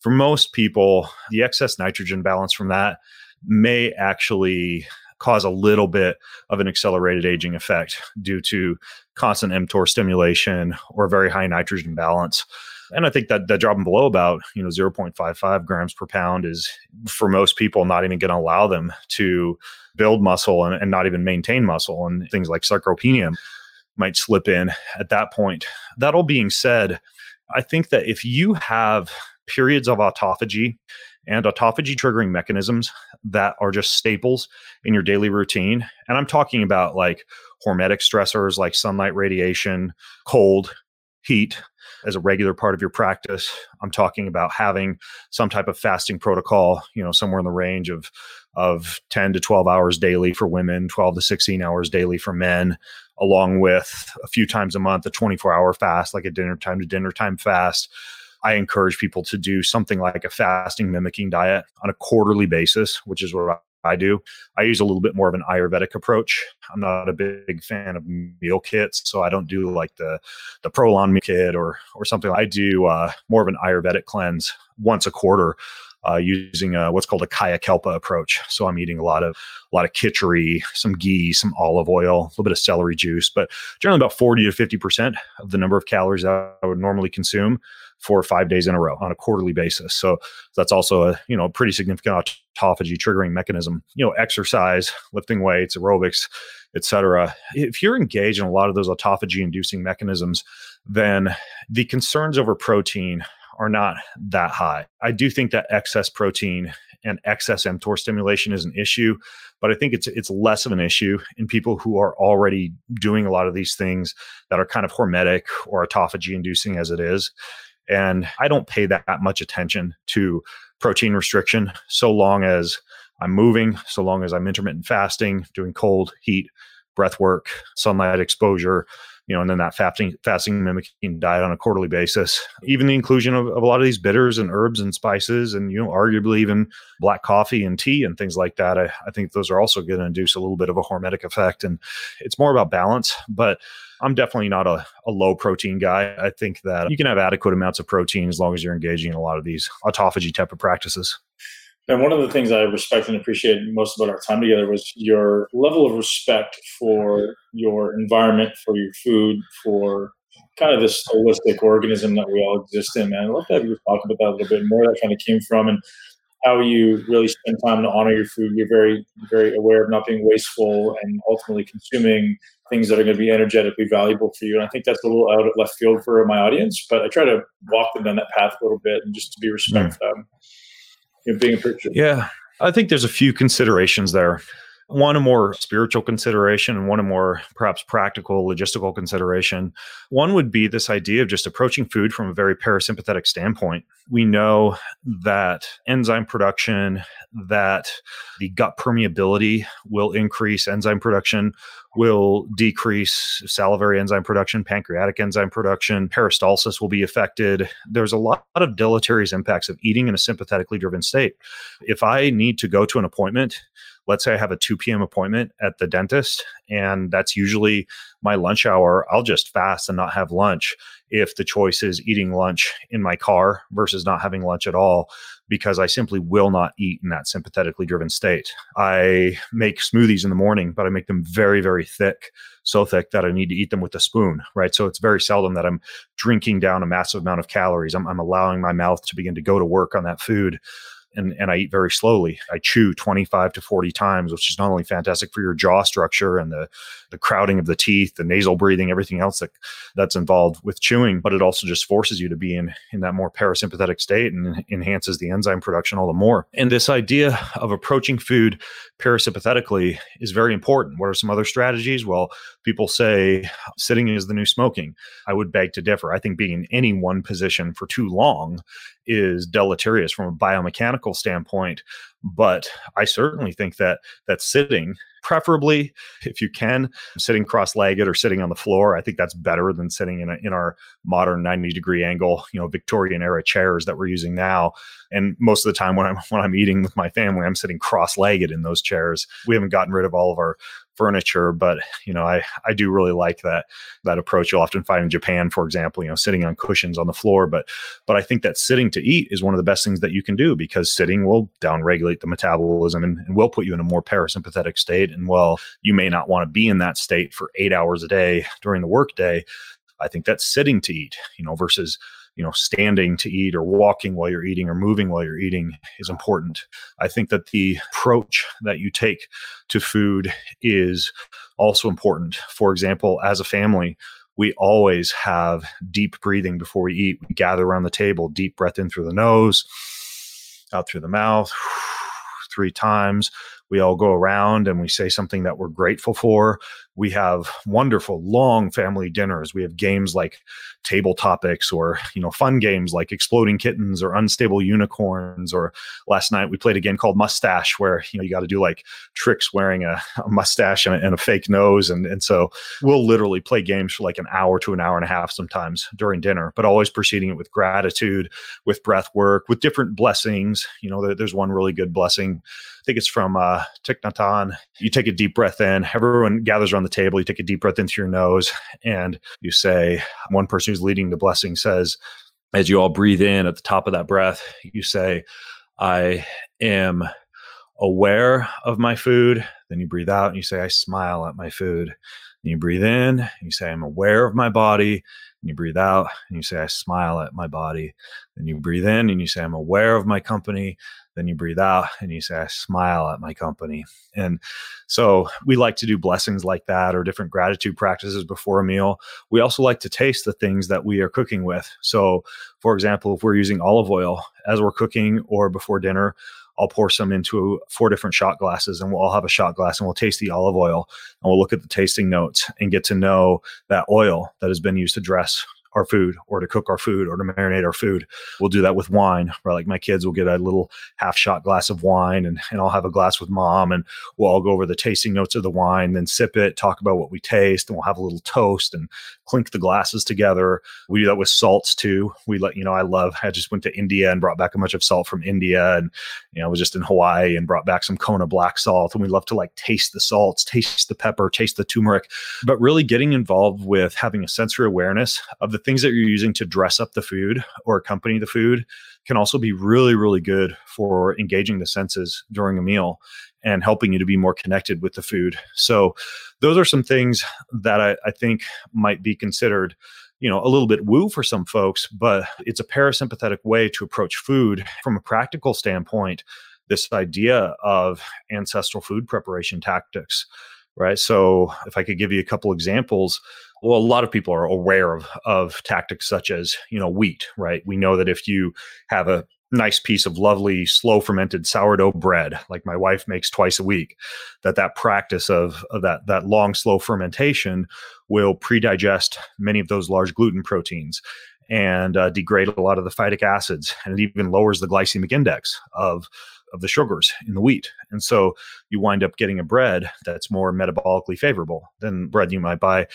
for most people, the excess nitrogen balance from that may actually cause a little bit of an accelerated aging effect due to constant mTOR stimulation or very high nitrogen balance. And I think that that dropping below about you know 0.55 grams per pound is for most people not even going to allow them to build muscle and, and not even maintain muscle. And things like sarcopenia might slip in at that point. That all being said, I think that if you have periods of autophagy and autophagy triggering mechanisms that are just staples in your daily routine, and I'm talking about like hormetic stressors like sunlight radiation, cold, heat, as a regular part of your practice. I'm talking about having some type of fasting protocol, you know, somewhere in the range of of 10 to 12 hours daily for women, 12 to 16 hours daily for men, along with a few times a month a 24 hour fast, like a dinner time to dinner time fast. I encourage people to do something like a fasting mimicking diet on a quarterly basis, which is what I do. I use a little bit more of an Ayurvedic approach. I'm not a big fan of meal kits, so I don't do like the the Prolon meal kit or or something. I do uh, more of an Ayurvedic cleanse once a quarter. Uh, using a, what's called a kaya kalpa approach. So I'm eating a lot of a lot of khichdi, some ghee, some olive oil, a little bit of celery juice, but generally about 40 to 50 percent of the number of calories that I would normally consume four or five days in a row on a quarterly basis. So that's also a you know pretty significant autophagy triggering mechanism. You know, exercise, lifting weights, aerobics, etc. If you're engaged in a lot of those autophagy inducing mechanisms, then the concerns over protein are not that high. I do think that excess protein and excess mTOR stimulation is an issue, but I think it's it's less of an issue in people who are already doing a lot of these things that are kind of hormetic or autophagy inducing as it is. And I don't pay that much attention to protein restriction so long as I'm moving, so long as I'm intermittent fasting, doing cold, heat, breath work, sunlight exposure, you know, and then that fasting, fasting mimicking diet on a quarterly basis. Even the inclusion of, of, a lot of these bitters and herbs and spices, and you know, arguably even black coffee and tea and things like that. I, I think those are also going to induce a little bit of a hormetic effect, and it's more about balance. But I'm definitely not a, a low protein guy. I think that you can have adequate amounts of protein as long as you're engaging in a lot of these autophagy type of practices. And one of the things I respect and appreciate most about our time together was your level of respect for your environment, for your food, for kind of this holistic organism that we all exist in, man. I'd love to have you talk about that a little bit more. That kind of came from and how you really spend time to honor your food. You're very, very aware of not being wasteful and ultimately consuming things that are going to be energetically valuable for you. And I think that's a little out of left field for my audience, but I try to walk them down that path a little bit and just to be respectful, mm. you know, being appreciative. Yeah. I think there's a few considerations there one a more spiritual consideration and one a more perhaps practical logistical consideration. One would be this idea of just approaching food from a very parasympathetic standpoint. We know that enzyme production that the gut permeability will increase enzyme production will decrease salivary enzyme production pancreatic enzyme production peristalsis will be affected. There's a lot of deleterious impacts of eating in a sympathetically driven state. If i need to go to an appointment let's say I have a 2 p.m. appointment at the dentist, and that's usually my lunch hour, I'll just fast and not have lunch if the choice is eating lunch in my car versus not having lunch at all, because I simply will not eat in that sympathetically driven state. I make smoothies in the morning, but I make them very, very thick, so thick that I need to eat them with a spoon, right? So it's very seldom that I'm drinking down a massive amount of calories. I'm, I'm allowing my mouth to begin to go to work on that food and, and I eat very slowly. I chew 25 to 40 times, which is not only fantastic for your jaw structure and the the crowding of the teeth, the nasal breathing, everything else that that's involved with chewing. But it also just forces you to be in in that more parasympathetic state and enhances the enzyme production all the more. And this idea of approaching food parasympathetically is very important. What are some other strategies? Well, people say sitting is the new smoking. I would beg to differ. I think being in any one position for too long is deleterious from a biomechanical standpoint but i certainly think that that sitting preferably if you can sitting cross-legged or sitting on the floor i think that's better than sitting in, a, in our modern 90 degree angle you know victorian era chairs that we're using now. And most of the time when i'm when i'm eating with my family i'm sitting cross-legged in those chairs. We haven't gotten rid of all of our furniture but you know i i do really like that that approach. You'll often find in japan for example you know sitting on cushions on the floor but but i think that sitting to eat is one of the best things that you can do because sitting will downregulate the metabolism and, and will put you in a more parasympathetic state. And while you may not want to be in that state for eight hours a day during the workday i think that's sitting to eat you know versus you know standing to eat or walking while you're eating or moving while you're eating is important. I think that the approach that you take to food is also important. For example as a family we always have deep breathing before we eat. We gather around the table deep breath in through the nose out through the mouth three times we all go around and we say something that we're grateful for. We have wonderful long family dinners. We have games like table topics or, you know, fun games like exploding kittens or unstable unicorns. Or last night we played a game called mustache where, you know, you got to do like tricks wearing a, a mustache and a, and a, fake nose. And, and so we'll literally play games for like an hour to an hour and a half sometimes during dinner, but always proceeding it with gratitude, with breath work, with different blessings. You know, there, there's one really good blessing think it's from uh, Thich Nhat Hanh. You take a deep breath in. Everyone gathers around the table. You take a deep breath into your nose, and you say, one person who's leading the blessing says, as you all breathe in at the top of that breath, you say, I am aware of my food. Then you breathe out and you say, I smile at my food. And you breathe in, and you say, I'm aware of my body. And you breathe out and you say, I smile at my body. Then you breathe in and you say, I'm aware of my company. Then you breathe out and you say, I smile at my company. And so we like to do blessings like that or different gratitude practices before a meal. We also like to taste the things that we are cooking with. So, for example, if we're using olive oil as we're cooking or before dinner, I'll pour some into four different shot glasses and we'll all have a shot glass and we'll taste the olive oil and we'll look at the tasting notes and get to know that oil that has been used to dress our food or to cook our food or to marinate our food. We'll do that with wine, where like my kids will get a little half shot glass of wine and, and I'll have a glass with mom and we'll all go over the tasting notes of the wine, then sip it, talk about what we taste, and we'll have a little toast and clink the glasses together. We do that with salts too. We let, you know, I love, I just went to India and brought back a bunch of salt from India and, you know, I was just in Hawaii and brought back some Kona black salt. And we love to like taste the salts, taste the pepper, taste the turmeric, but really getting involved with having a sensory awareness of the things that you're using to dress up the food or accompany the food can also be really, really good for engaging the senses during a meal and helping you to be more connected with the food. So, those are some things that I, I, think might be considered, you know, a little bit woo for some folks, but it's a parasympathetic way to approach food from a practical standpoint. This idea of ancestral food preparation tactics, right? So, if I could give you a couple examples, well, a lot of people are aware of, of tactics such as, you know, wheat, right? We know that if you have a nice piece of lovely slow fermented sourdough bread like my wife makes twice a week that that practice of, of that that long slow fermentation will pre-digest many of those large gluten proteins and uh, degrade a lot of the phytic acids and it even lowers the glycemic index of of the sugars in the wheat. And so you wind up getting a bread that's more metabolically favorable than bread you might buy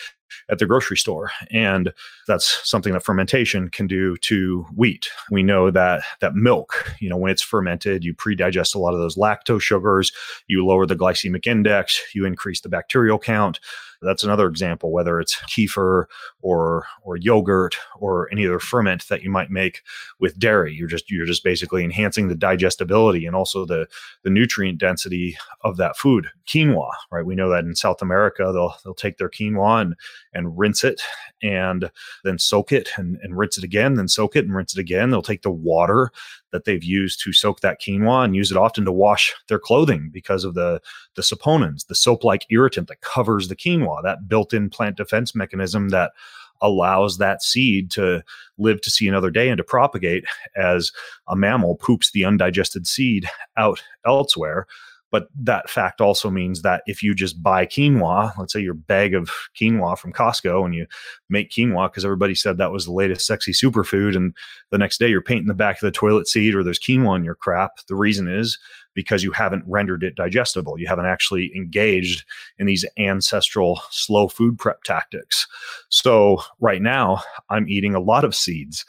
at the grocery store. And that's something that fermentation can do to wheat. We know that that milk, you know, when it's fermented, you pre-digest a lot of those lactose sugars, you lower the glycemic index, you increase the bacterial count. That's another example, whether it's kefir or or yogurt or any other ferment that you might make with dairy. You're just you're just basically enhancing the digestibility and also the the nutrient density of that food. Quinoa, right? We know that in South America, they'll they'll take their quinoa and, and rinse it and then soak it and, and rinse it again, then soak it and rinse it again. They'll take the water that they've used to soak that quinoa and use it often to wash their clothing because of the the saponins, the soap-like irritant that covers the quinoa, that built-in plant defense mechanism that allows that seed to live to see another day and to propagate as a mammal poops the undigested seed out elsewhere. But that fact also means that if you just buy quinoa, let's say your bag of quinoa from Costco and you make quinoa because everybody said that was the latest sexy superfood, and the next day you're painting the back of the toilet seat or there's quinoa in your crap, the reason is because you haven't rendered it digestible. You haven't actually engaged in these ancestral slow food prep tactics. So right now, I'm eating a lot of seeds.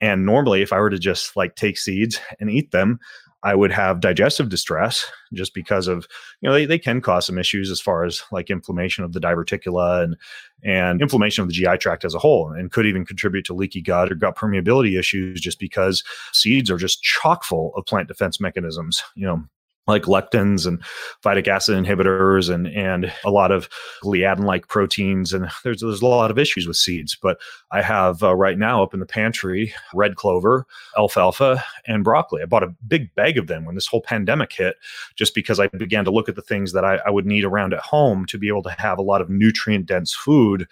And normally, if I were to just like take seeds and eat them, I would have digestive distress just because of, you know, they, they can cause some issues as far as like inflammation of the diverticula and, and inflammation of the GI tract as a whole, and could even contribute to leaky gut or gut permeability issues just because seeds are just chock full of plant defense mechanisms. You know, like lectins and phytic acid inhibitors and and a lot of gliadin like proteins. And there's there's a lot of issues with seeds but i have uh, right now up in the pantry red clover alfalfa and broccoli. I bought a big bag of them when this whole pandemic hit just because i began to look at the things that i, I would need around at home to be able to have a lot of nutrient dense food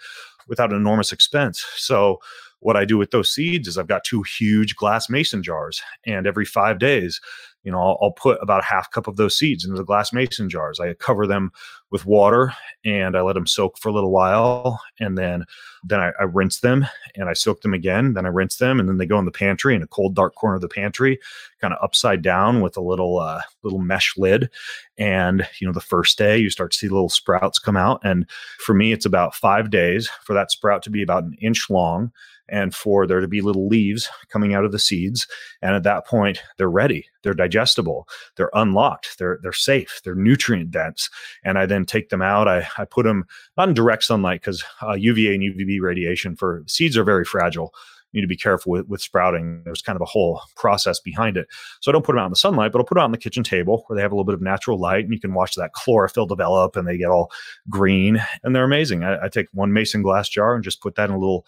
without an enormous expense. So what I do with those seeds is I've got two huge glass mason jars, and every five days you know, I'll, I'll, put about a half cup of those seeds into the glass mason jars. I cover them with water and I let them soak for a little while, and then then I, I, rinse them and I soak them again. Then I rinse them, and then they go in the pantry in a cold, dark corner of the pantry, kind of upside down with a little uh, little mesh lid. And you know, the first day you start to see little sprouts come out, and for me, it's about five days for that sprout to be about an inch long and for there to be little leaves coming out of the seeds. And at that point, they're ready. They're digestible. They're unlocked. They're they're safe. They're nutrient dense. And I then take them out. I, I put them not in direct sunlight because uh, UVA and UVB radiation for seeds are very fragile. You need to be careful with, with sprouting. There's kind of a whole process behind it. So I don't put them out in the sunlight, but I'll put them on the kitchen table where they have a little bit of natural light and you can watch that chlorophyll develop and they get all green and they're amazing. I, I take one mason glass jar and just put that in a little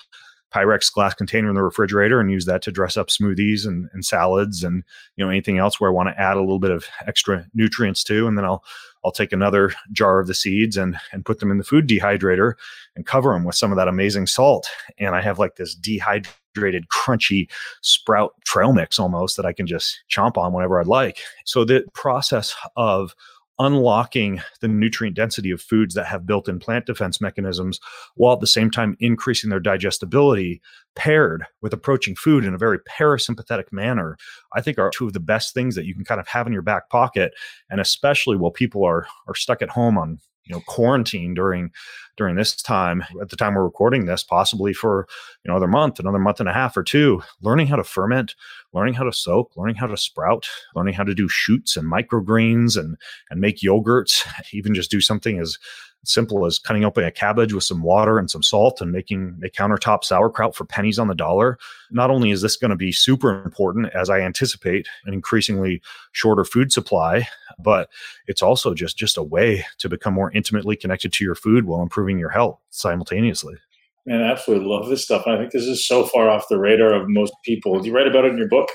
Pyrex glass container in the refrigerator and use that to dress up smoothies and, and salads and you know anything else where I want to add a little bit of extra nutrients to. And then I'll I'll take another jar of the seeds and and put them in the food dehydrator and cover them with some of that amazing salt. And I have like this dehydrated, crunchy sprout trail mix almost that I can just chomp on whenever I'd like. So the process of unlocking the nutrient density of foods that have built in plant defense mechanisms while at the same time increasing their digestibility paired with approaching food in a very parasympathetic manner i think are two of the best things that you can kind of have in your back pocket and especially while people are are stuck at home on you know quarantine during during this time at the time we're recording this possibly for you know another month another month and a half or two learning how to ferment learning how to soak learning how to sprout learning how to do shoots and microgreens and and make yogurts even just do something as simple as cutting open a cabbage with some water and some salt and making a countertop sauerkraut for pennies on the dollar. Not only is this going to be super important as I anticipate an increasingly shorter food supply, but it's also just just a way to become more intimately connected to your food while improving your health simultaneously. Man, I absolutely love this stuff. I think this is so far off the radar of most people. Do you write about it in your book?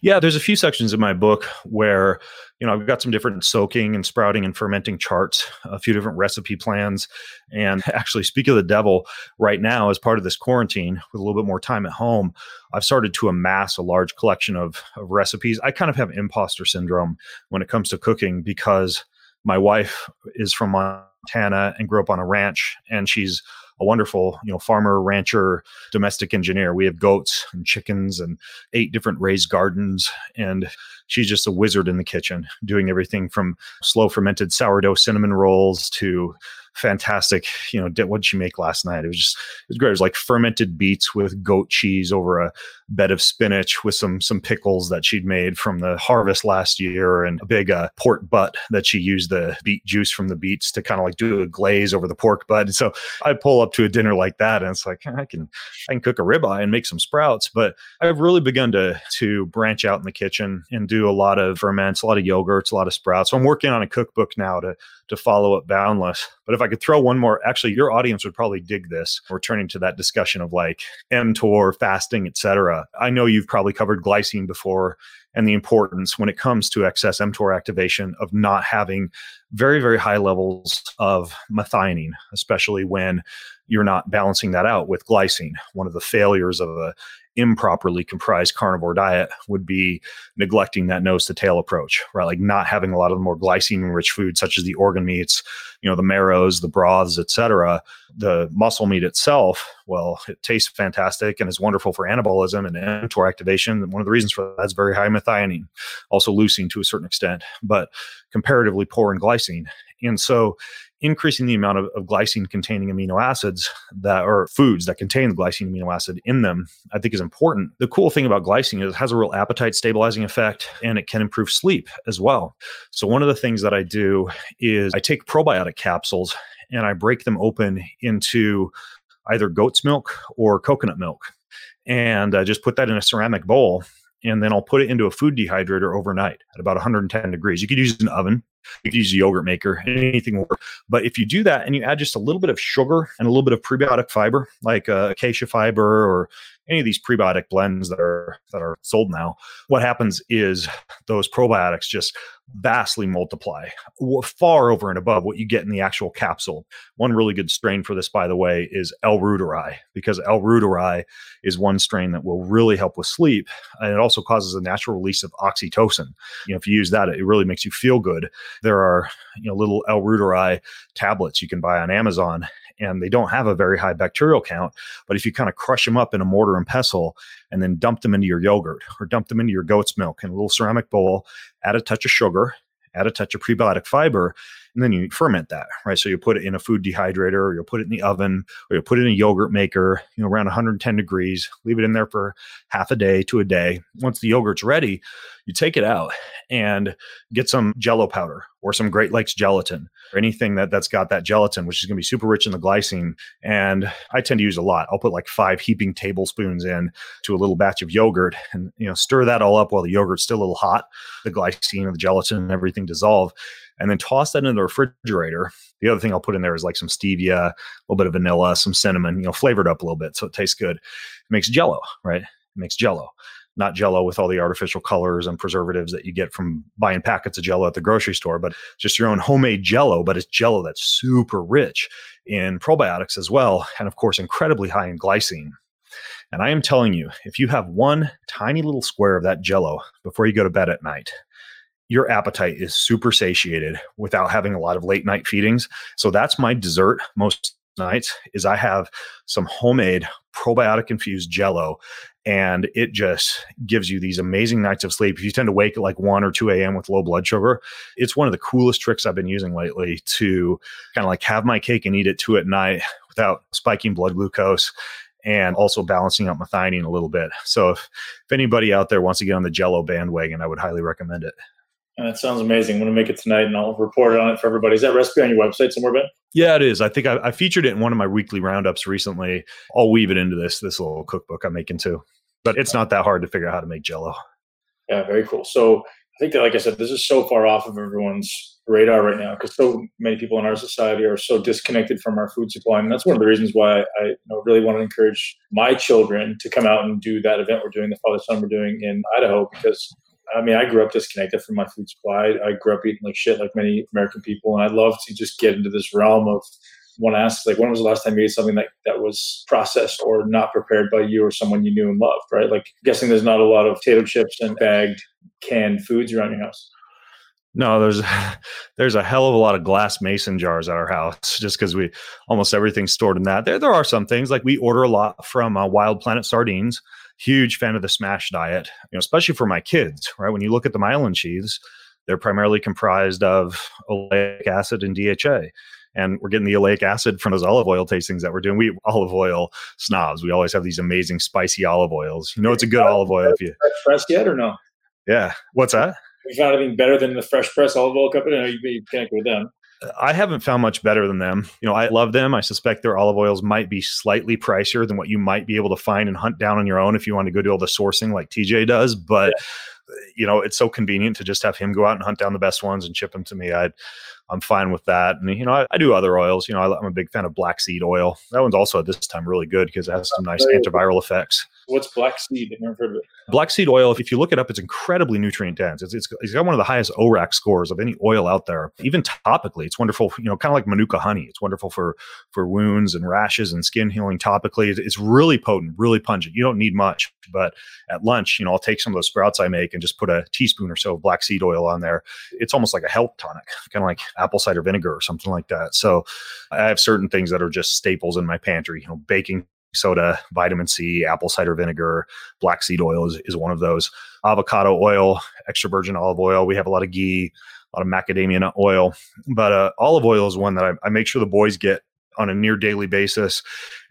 Yeah, there's a few sections in my book where, you know, I've got some different soaking and sprouting and fermenting charts, a few different recipe plans. And actually, speak of the devil, right now, as part of this quarantine, with a little bit more time at home, I've started to amass a large collection of, of recipes. I kind of have imposter syndrome when it comes to cooking because my wife is from Montana and grew up on a ranch, and she's a wonderful, you know, farmer, rancher, domestic engineer. We have goats and chickens and eight different raised gardens. And she's just a wizard in the kitchen, doing everything from slow fermented sourdough cinnamon rolls to fantastic. You know, what did she make last night? It was just, it was great. It was like fermented beets with goat cheese over a bed of spinach with some some pickles that she'd made from the harvest last year and a big uh, pork butt that she used the beet juice from the beets to kind of like do a glaze over the pork butt. And so I pull up to a dinner like that and it's like I can I can cook a ribeye and make some sprouts, but I've really begun to to branch out in the kitchen and do a lot of ferments, a lot of yogurts, a lot of sprouts. So I'm working on a cookbook now to to follow up Boundless. But if I could throw one more, actually, your audience would probably dig this. Returning to that discussion of like mTOR, fasting, etc. I know you've probably covered glycine before and the importance when it comes to excess mTOR activation of not having very, very high levels of methionine, especially when you're not balancing that out with glycine. One of the failures of a improperly comprised carnivore diet would be neglecting that nose to tail approach, right? Like not having a lot of the more glycine rich foods such as the organ meats, you know, the marrows, the broths, etc. The muscle meat itself, well, it tastes fantastic and is wonderful for anabolism and mTOR activation. One of the reasons for that is very high methionine, also leucine to a certain extent, but comparatively poor in glycine. And so increasing the amount of, of glycine containing amino acids that are foods that contain the glycine amino acid in them, I think is important. The cool thing about glycine is it has a real appetite stabilizing effect and it can improve sleep as well. So, one of the things that I do is I take probiotic capsules and I break them open into either goat's milk or coconut milk. And I just put that in a ceramic bowl and then I'll put it into a food dehydrator overnight at about 110 degrees. You could use an oven you could use a yogurt maker, anything will work. But if you do that and you add just a little bit of sugar and a little bit of prebiotic fiber, like uh, acacia fiber or any of these prebiotic blends that are that are sold now, what happens is those probiotics just vastly multiply, far over and above what you get in the actual capsule. One really good strain for this, by the way, is L. reuteri, because L. reuteri is one strain that will really help with sleep, and it also causes a natural release of oxytocin. You know, if you use that, it really makes you feel good. There are you know little L. reuteri tablets you can buy on Amazon, and they don't have a very high bacterial count. But if you kind of crush them up in a mortar and pestle and then dump them into your yogurt or dump them into your goat's milk in a little ceramic bowl, add a touch of sugar, add a touch of prebiotic fiber, and then you ferment that, right? So you put it in a food dehydrator, or you'll put it in the oven, or you'll put it in a yogurt maker, you know, around 110 degrees, leave it in there for half a day to a day. Once the yogurt's ready, you take it out and get some jello powder or some Great Lakes gelatin or anything that, that's got that gelatin, which is going to be super rich in the glycine. And I tend to use a lot. I'll put like five heaping tablespoons in to a little batch of yogurt and, you know, stir that all up while the yogurt's still a little hot. The glycine and the gelatin and everything dissolve and then toss that in the refrigerator. The other thing I'll put in there is like some stevia, a little bit of vanilla, some cinnamon, you know, flavored up a little bit so it tastes good. It makes jello, right? It makes jello. Not jello with all the artificial colors and preservatives that you get from buying packets of jello at the grocery store, but just your own homemade jello, but it's jello that's super rich in probiotics as well. And of course, incredibly high in glycine. And I am telling you, if you have one tiny little square of that jello before you go to bed at night, your appetite is super satiated without having a lot of late night feedings. So that's my dessert most nights is I have some homemade probiotic infused jello and it just gives you these amazing nights of sleep. If you tend to wake at like 1 or 2 a.m. with low blood sugar, it's one of the coolest tricks I've been using lately to kind of like have my cake and eat it too at night without spiking blood glucose and also balancing out methionine a little bit. So if, if anybody out there wants to get on the jello bandwagon, I would highly recommend it. That sounds amazing. I'm going to make it tonight and I'll report on it for everybody. Is that recipe on your website somewhere, Ben? Yeah, it is. I think I, I, featured it in one of my weekly roundups recently. I'll weave it into this this little cookbook I'm making too. But it's not that hard to figure out how to make Jello. Yeah, very cool. So I think that, like I said, this is so far off of everyone's radar right now because so many people in our society are so disconnected from our food supply, and that's one of the reasons why I you know, really want to encourage my children to come out and do that event we're doing, the Father Son we're doing in Idaho, because I mean, I grew up disconnected from my food supply. I grew up eating like shit, like many American people, and I'd love to just get into this realm of one asks like, when was the last time you ate something that that was processed or not prepared by you or someone you knew and loved, right? Like, guessing there's not a lot of potato chips and bagged canned foods around your house. No, there's there's a hell of a lot of glass mason jars at our house, just because we almost everything's stored in that. There there are some things like we order a lot from uh, Wild Planet Sardines huge fan of the smash diet, you know, especially for my kids, right? When you look at the myelin sheaths, they're primarily comprised of oleic acid and DHA. and we're getting the oleic acid from those olive oil tastings that we're doing. We olive oil snobs. We always have these amazing spicy olive oils. You know, it's a good olive oil if you press yet or no. Yeah, what's that? You found anything better than the Fresh Press olive oil company? I know you, you can't go with them. I haven't found much better than them. You know, I love them. I suspect their olive oils might be slightly pricier than what you might be able to find and hunt down on your own if you want to go do all the sourcing like TJ does. But yeah. Uh, you know, it's so convenient to just have him go out and hunt down the best ones and ship them to me. I'd I'm fine with that. And you know, I, I do other oils. You know, I, am a big fan of black seed oil. That one's also at this time really good because it has some nice antiviral effects. What's black seed? I've never heard of it. Black seed oil, if you look it up, it's incredibly nutrient dense. It's, it's, it's got one of the highest ORAC scores of any oil out there. Even topically, it's wonderful. You know, kind of like Manuka honey. It's wonderful for for wounds and rashes and skin healing topically. It's really potent, really pungent. You don't need much. But at lunch, you know, I'll take some of those sprouts I make and just put a teaspoon or so of black seed oil on there. It's almost like a health tonic, kind of like apple cider vinegar or something like that. So I have certain things that are just staples in my pantry. You know, baking soda, vitamin C, apple cider vinegar, black seed oil is, is one of those. Avocado oil, extra virgin olive oil. We have a lot of ghee, a lot of macadamia nut oil, but uh, olive oil is one that I, I make sure the boys get on a near daily basis.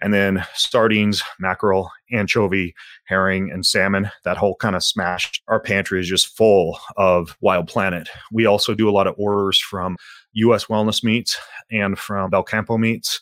And then sardines, mackerel, anchovy, herring, and salmon. That whole kind of smash. Our pantry is just full of Wild Planet. We also do a lot of orders from US Wellness Meats and from Belcampo Meats,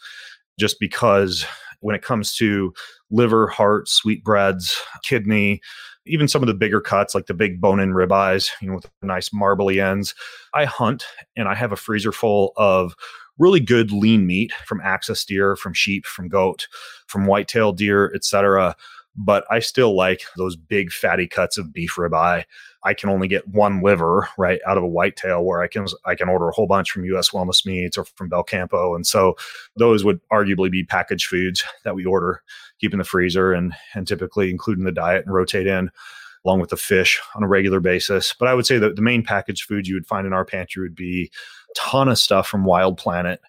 just because when it comes to liver, heart, sweetbreads, kidney, even some of the bigger cuts like the big bone-in ribeyes, you know, with nice marbly ends. I hunt and I have a freezer full of really good lean meat from axis deer, from sheep, from goat, from whitetail deer, etc. But I still like those big fatty cuts of beef ribeye. I can only get one liver right out of a whitetail where I can I can order a whole bunch from US Wellness Meats or from Belcampo. And so those would arguably be packaged foods that we order, keep in the freezer and and typically include in the diet and rotate in along with the fish on a regular basis. But I would say that the main packaged foods you would find in our pantry would be a ton of stuff from Wild Planet,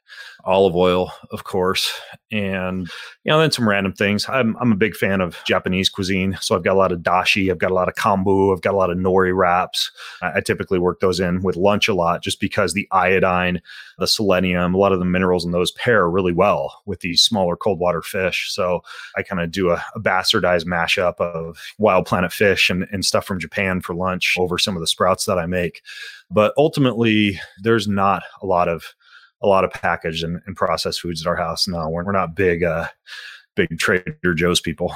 olive oil, of course, and you know then some random things. I'm I'm a big fan of Japanese cuisine, so I've got a lot of dashi, I've got a lot of kombu, I've got a lot of nori wraps. I, I typically work those in with lunch a lot, just because the iodine, the selenium, a lot of the minerals in those pair really well with these smaller cold water fish. So I kind of do a, a bastardized mashup of Wild Planet fish and, and stuff from Japan for lunch over some of the sprouts that I make. But ultimately, there's not a lot of a lot of packaged and, and processed foods at our house. No, we're, we're not big uh, big Trader Joe's people.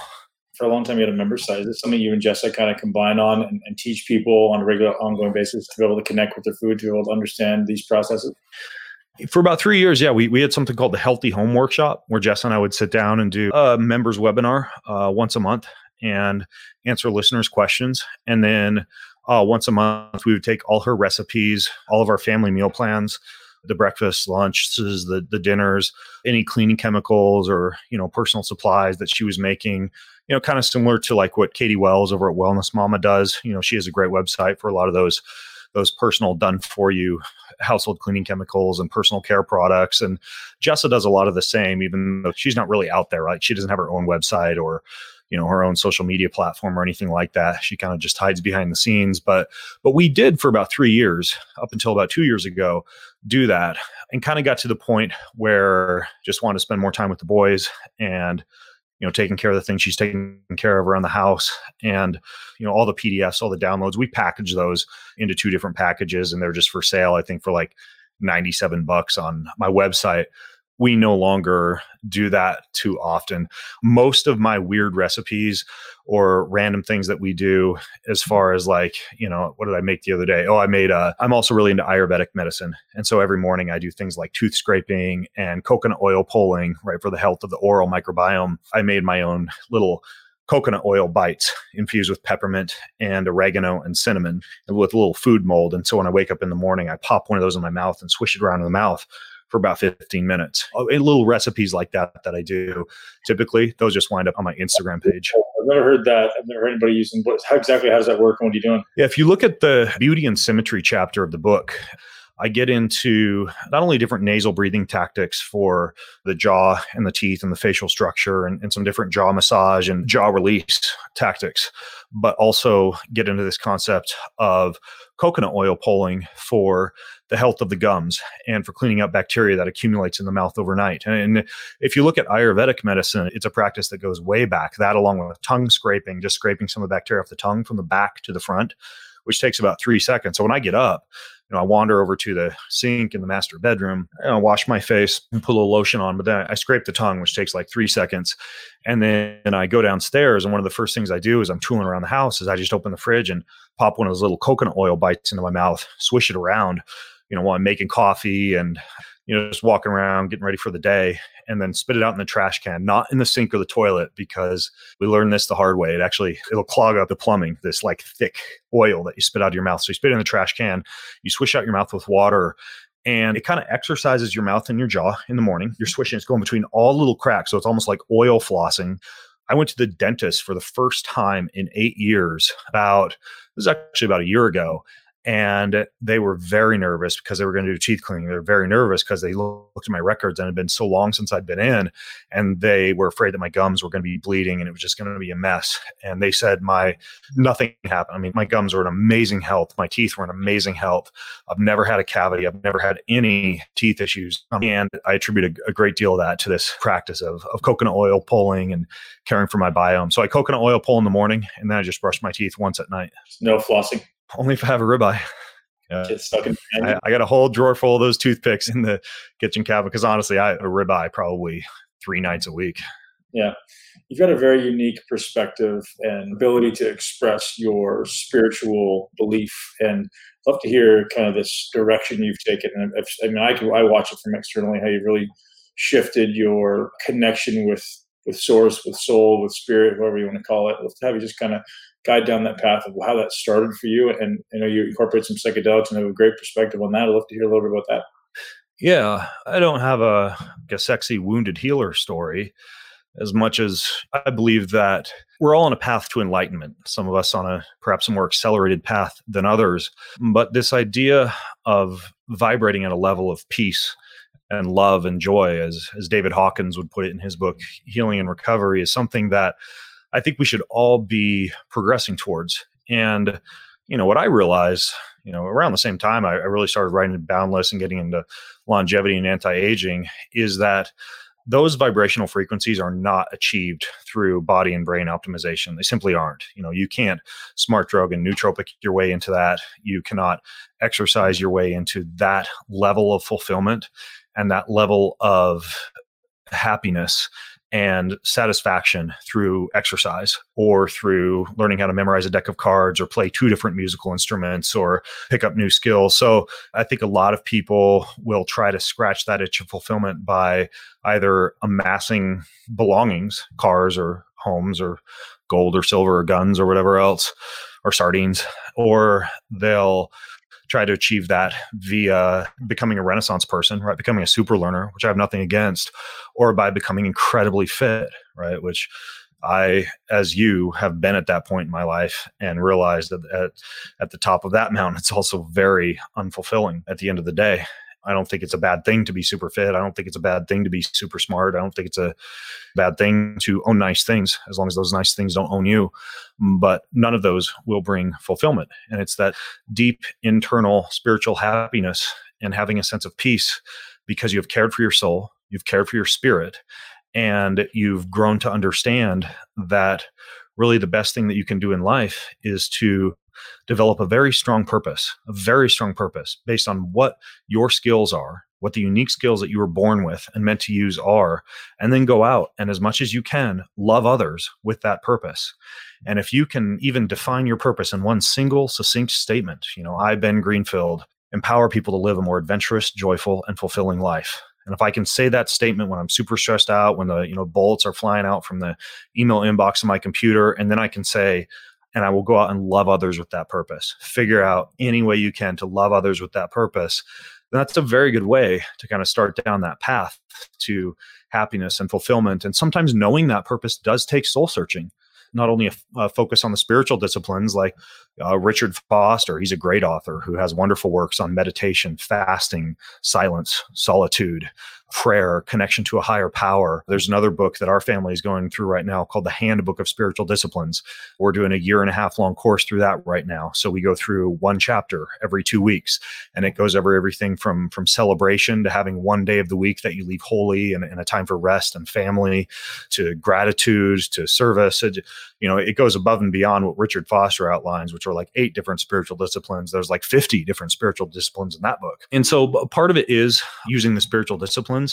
For a long time, you had a member site. Is this something you and Jessa kind of combine on and, and teach people on a regular, ongoing basis to be able to connect with their food, to be able to understand these processes? for about three years, yeah, we, we had something called the Healthy Home Workshop where Jess and I would sit down and do a members webinar uh, once a month and answer listeners' questions. And then uh, once a month, we would take all her recipes, all of our family meal plans, the breakfast, lunches, the the dinners, any cleaning chemicals or you know personal supplies that she was making. You know, kind of similar to like what Katie Wells over at Wellness Mama does. You know, she has a great website for a lot of those those personal done for you household cleaning chemicals and personal care products. And Jessa does a lot of the same, even though she's not really out there, right? She doesn't have her own website or you know her own social media platform or anything like that. She kind of just hides behind the scenes but but we did for about three years up until about two years ago do that and kind of got to the point where just wanted to spend more time with the boys and you know taking care of the things she's taking care of around the house and you know all the pdfs all the downloads. We package those into two different packages and they're just for sale i think for like 97 bucks on my website we no longer do that too often. Most of my weird recipes or random things that we do, as far as like, you know, what did I make the other day? Oh, I made a, I'm also really into Ayurvedic medicine. And so every morning I do things like tooth scraping and coconut oil pulling, right, for the health of the oral microbiome. I made my own little coconut oil bites infused with peppermint and oregano and cinnamon with a little food mold. And so when I wake up in the morning, I pop one of those in my mouth and swish it around in the mouth for about 15 minutes. Uh, little recipes like that that I do. Typically, those just wind up on my Instagram page. I've never heard that. I've never heard anybody using. What, how exactly how does that work? And what are you doing? Yeah, if you look at the beauty and symmetry chapter of the book, I get into not only different nasal breathing tactics for the jaw and the teeth and the facial structure and, and, some different jaw massage and jaw release tactics, but also get into this concept of coconut oil pulling for the health of the gums and for cleaning up bacteria that accumulates in the mouth overnight. And if you look at Ayurvedic medicine, it's a practice that goes way back. That, along with tongue scraping, just scraping some of the bacteria off the tongue from the back to the front, which takes about three seconds. So when I get up, you know, I wander over to the sink in the master bedroom, and I wash my face and put a little lotion on, but then I scrape the tongue, which takes like three seconds. And then I go downstairs, and one of the first things I do is I'm tooling around the house is I just open the fridge and pop one of those little coconut oil bites into my mouth, swish it around, you know, while I'm making coffee and you know, just walking around, getting ready for the day, and then spit it out in the trash can, not in the sink or the toilet, because we learned this the hard way. It actually it'll clog up the plumbing, this like thick oil that you spit out of your mouth. So you spit it in the trash can, you swish out your mouth with water, and it kind of exercises your mouth and your jaw in the morning. You're swishing, it's going between all little cracks. So it's almost like oil flossing. I went to the dentist for the first time in eight years, about this is actually about a year ago and they were very nervous because they were going to do teeth cleaning. They were very nervous because they looked at my records and it had been so long since I'd been in, and they were afraid that my gums were going to be bleeding and it was just going to be a mess. And they said my nothing happened. I mean, my gums were in amazing health. My teeth were in amazing health. I've never had a cavity. I've never had any teeth issues, um, and I attribute a, a great deal of that to this practice of of coconut oil pulling and caring for my biome. So I coconut oil pull in the morning, and then I just brush my teeth once at night. No flossing. Only if I have a ribeye. Uh, Get stuck in. I, I, got a whole drawer full of those toothpicks in the kitchen cabinet because honestly, I a ribeye probably three nights a week. Yeah, you've got a very unique perspective and ability to express your spiritual belief, and I'd love to hear kind of this direction you've taken. And I mean, I can, I watch it from externally how you've really shifted your connection with with source, with soul, with spirit, whatever you want to call it. Let's have you just kind of guide down that path of how that started for you. And I know you incorporate some psychedelics and have a great perspective on that. I'd love to hear a little bit about that. Yeah, I don't have a, a sexy wounded healer story as much as I believe that we're all on a path to enlightenment, some of us on a perhaps a more accelerated path than others. But this idea of vibrating at a level of peace and love and joy, as, as David Hawkins would put it in his book, Healing and Recovery, is something that I think we should all be progressing towards. And, you know, what I realized, you know, around the same time I, I really started writing Boundless and getting into longevity and anti aging is that those vibrational frequencies are not achieved through body and brain optimization. They simply aren't. You know, you can't smart drug and nootropic your way into that. You cannot exercise your way into that level of fulfillment and that level of happiness and satisfaction through exercise or through learning how to memorize a deck of cards or play two different musical instruments or pick up new skills. So I think a lot of people will try to scratch that itch of fulfillment by either amassing belongings, cars or homes or gold or silver or guns or whatever else or sardines, or they'll try to achieve that via becoming a renaissance person right? Becoming a super learner which i have nothing against or by becoming incredibly fit right? Which i as you have been at that point in my life and realized that at, at the top of that mountain it's also very unfulfilling at the end of the day I don't think it's a bad thing to be super fit. I don't think it's a bad thing to be super smart. I don't think it's a bad thing to own nice things as long as those nice things don't own you. But none of those will bring fulfillment. And it's that deep internal spiritual happiness and having a sense of peace because you have cared for your soul, you've cared for your spirit, and you've grown to understand that really the best thing that you can do in life is to develop a very strong purpose, a very strong purpose based on what your skills are, what the unique skills that you were born with and meant to use are, and then go out and as much as you can love others with that purpose. And if you can even define your purpose in one single succinct statement, you know, I, Ben Greenfield, empower people to live a more adventurous, joyful, and fulfilling life. And if I can say that statement when I'm super stressed out, when the you know bullets are flying out from the email inbox of my computer, and then I can say, and I will go out and love others with that purpose. Figure out any way you can to love others with that purpose. And that's a very good way to kind of start down that path to happiness and fulfillment. And sometimes knowing that purpose does take soul searching. Not only a, a focus on the spiritual disciplines like uh, Richard Foster, he's a great author who has wonderful works on meditation, fasting, silence, solitude, prayer, connection to a higher power. There's another book that our family is going through right now called The Handbook of Spiritual Disciplines. We're doing a year and a half long course through that right now. So we go through one chapter every two weeks, and it goes over everything from from celebration to having one day of the week that you leave holy and, and a time for rest and family, to gratitude, to service. It, you know, it goes above and beyond what Richard Foster outlines, which are like eight different spiritual disciplines. There's like 50 different spiritual disciplines in that book. And so part of it is using the spiritual disciplines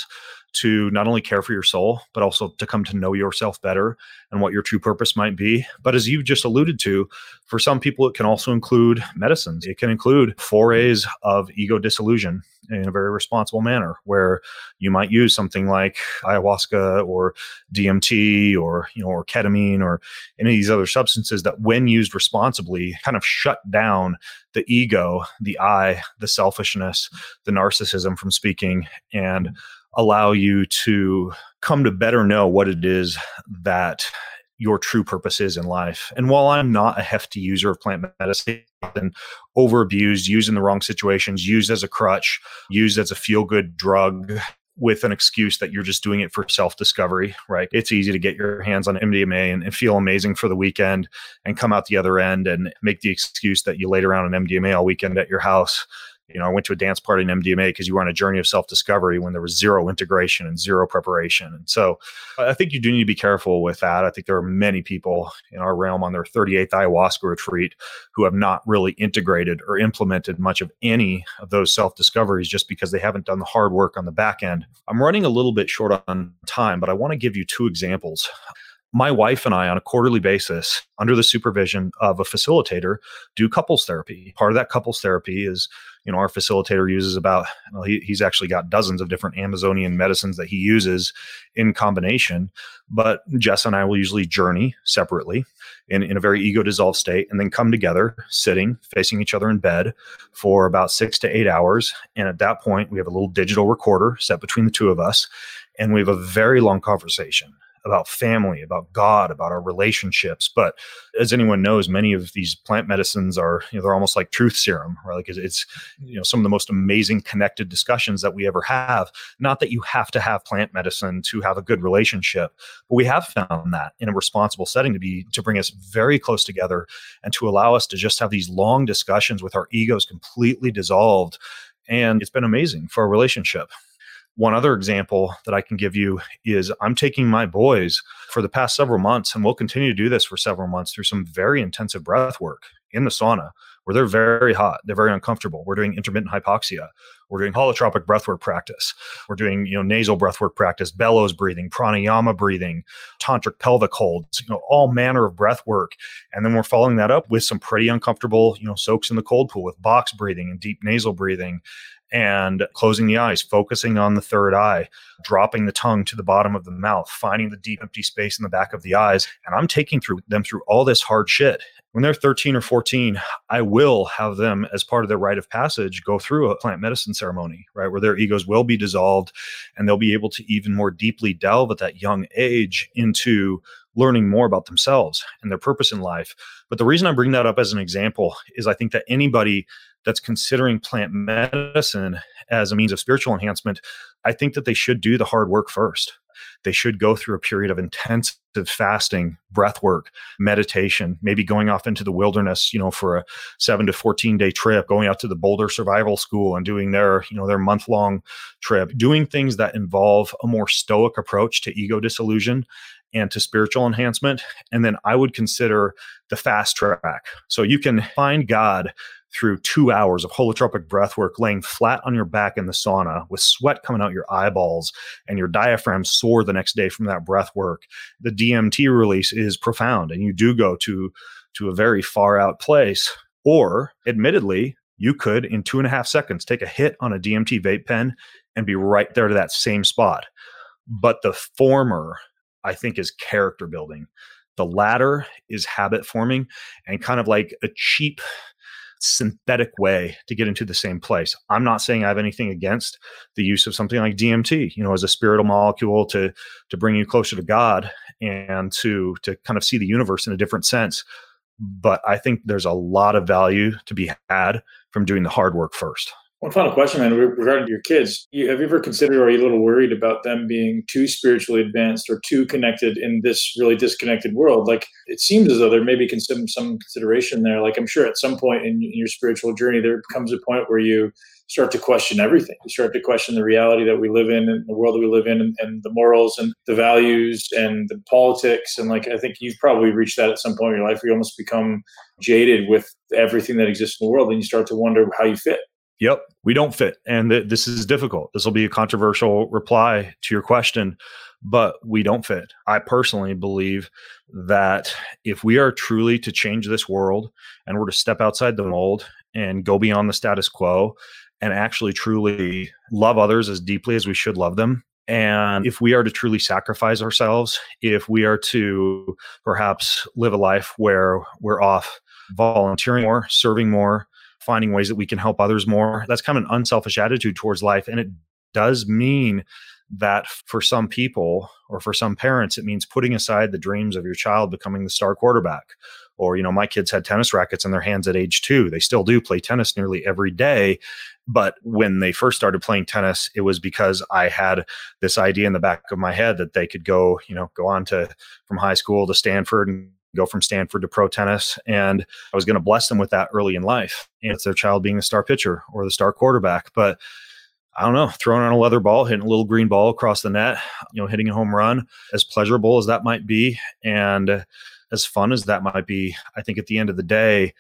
to not only care for your soul, but also to come to know yourself better and what your true purpose might be. But as you just alluded to, for some people, it can also include medicines. It can include forays of ego dissolution in a very responsible manner, where you might use something like ayahuasca or DMT or you know or ketamine or any of these other substances that, when used responsibly, kind of shut down the ego, the I, the selfishness, the narcissism from speaking, and allow you to come to better know what it is that your true purpose is in life. And while I'm not a hefty user of plant medicine, and over abused, used in the wrong situations, used as a crutch, used as a feel good drug, with an excuse that you're just doing it for self discovery, right? It's easy to get your hands on MDMA and, and, feel amazing for the weekend and come out the other end and make the excuse that you laid around an MDMA all weekend at your house you know, I went to a dance party in MDMA because you were on a journey of self discovery when there was zero integration and zero preparation. And so I think you do need to be careful with that. I think there are many people in our realm on their 38th ayahuasca retreat who have not really integrated or implemented much of any of those self discoveries just because they haven't done the hard work on the back end. I'm running a little bit short on time, but I want to give you two examples my wife and I, on a quarterly basis, under the supervision of a facilitator, do couples therapy. Part of that couples therapy is, you know, our facilitator uses about, well, he, he's actually got dozens of different Amazonian medicines that he uses in combination. But Jess and I will usually journey separately in, in a very ego dissolved state and then come together, sitting, facing each other in bed for about six to eight hours. And at that point, we have a little digital recorder set between the two of us. And we have a very long conversation about family, about God, about our relationships. But as anyone knows, many of these plant medicines are, you know, they're almost like truth serum, right? Like it's, you know, some of the most amazing connected discussions that we ever have. Not that you have to have plant medicine to have a good relationship, but we have found that in a responsible setting to be, to bring us very close together and to allow us to just have these long discussions with our egos completely dissolved. And it's been amazing for our relationship. One other example that I can give you is I'm taking my boys for the past several months, and we'll continue to do this for several months through some very intensive breath work in the sauna where they're very hot, they're very uncomfortable. We're doing intermittent hypoxia. We're doing holotropic breathwork practice. We're doing, you know, nasal breathwork practice, bellows breathing, pranayama breathing, tantric pelvic holds, you know, all manner of breath work. And then we're following that up with some pretty uncomfortable, you know, soaks in the cold pool with box breathing and deep nasal breathing and closing the eyes, focusing on the third eye, dropping the tongue to the bottom of the mouth, finding the deep empty space in the back of the eyes. And I'm taking through them through all this hard shit. When they're 13 or 14, I will have them as part of their rite of passage go through a plant medicine ceremony, right? Where their egos will be dissolved and they'll be able to even more deeply delve at that young age into learning more about themselves and their purpose in life. But the reason I bring that up as an example is I think that anybody that's considering plant medicine as a means of spiritual enhancement, I think that they should do the hard work first. They should go through a period of intensive fasting, breath work, meditation, maybe going off into the wilderness, you know, for a 7 to 14 day trip, going out to the Boulder Survival School and doing their, you know, their month long trip, doing things that involve a more stoic approach to ego disillusion and to spiritual enhancement. And then I would consider the fast track. So you can find God through two hours of holotropic breath work, laying flat on your back in the sauna with sweat coming out your eyeballs and your diaphragm sore the next day from that breath work. The DMT release is profound, and you do go to to a very far out place. Or, admittedly, you could in two and a half seconds take a hit on a DMT vape pen and be right there to that same spot. But the former, I think, is character building. The latter is habit forming and kind of like a cheap synthetic way to get into the same place. I'm not saying I have anything against the use of something like DMT, you know, as a spiritual molecule to to bring you closer to God and to to kind of see the universe in a different sense. But I think there's a lot of value to be had from doing the hard work first. One final question, man, regarding your kids. You, have you ever considered, or are you a little worried about them being too spiritually advanced or too connected in this really disconnected world? Like, it seems as though there may be some, some consideration there. Like, I'm sure at some point in, in your spiritual journey, there comes a point where you start to question everything. You start to question the reality that we live in and the world that we live in and, and, the morals and the values and the politics. And like, I think you've probably reached that at some point in your life where you almost become jaded with everything that exists in the world and you start to wonder how you fit. Yep, we don't fit. And th- this is difficult. This will be a controversial reply to your question, but we don't fit. I personally believe that if we are truly to change this world and we're to step outside the mold and go beyond the status quo and actually truly love others as deeply as we should love them, and if we are to truly sacrifice ourselves, if we are to perhaps live a life where we're off volunteering more, serving more, finding ways that we can help others more. That's kind of an unselfish attitude towards life. And it does mean that for some people or for some parents, it means putting aside the dreams of your child becoming the star quarterback. Or, you know, my kids had tennis rackets in their hands at age two. They still do play tennis nearly every day. But when they first started playing tennis, it was because I had this idea in the back of my head that they could go, you know, go on to from high school to Stanford and go from Stanford to pro tennis. And I was going to bless them with that early in life. And it's their child being the star pitcher or the star quarterback. But I don't know, throwing on a leather ball, hitting a little green ball across the net, you know, hitting a home run, as pleasurable as that might be, and as fun as that might be, I think at the end of the day,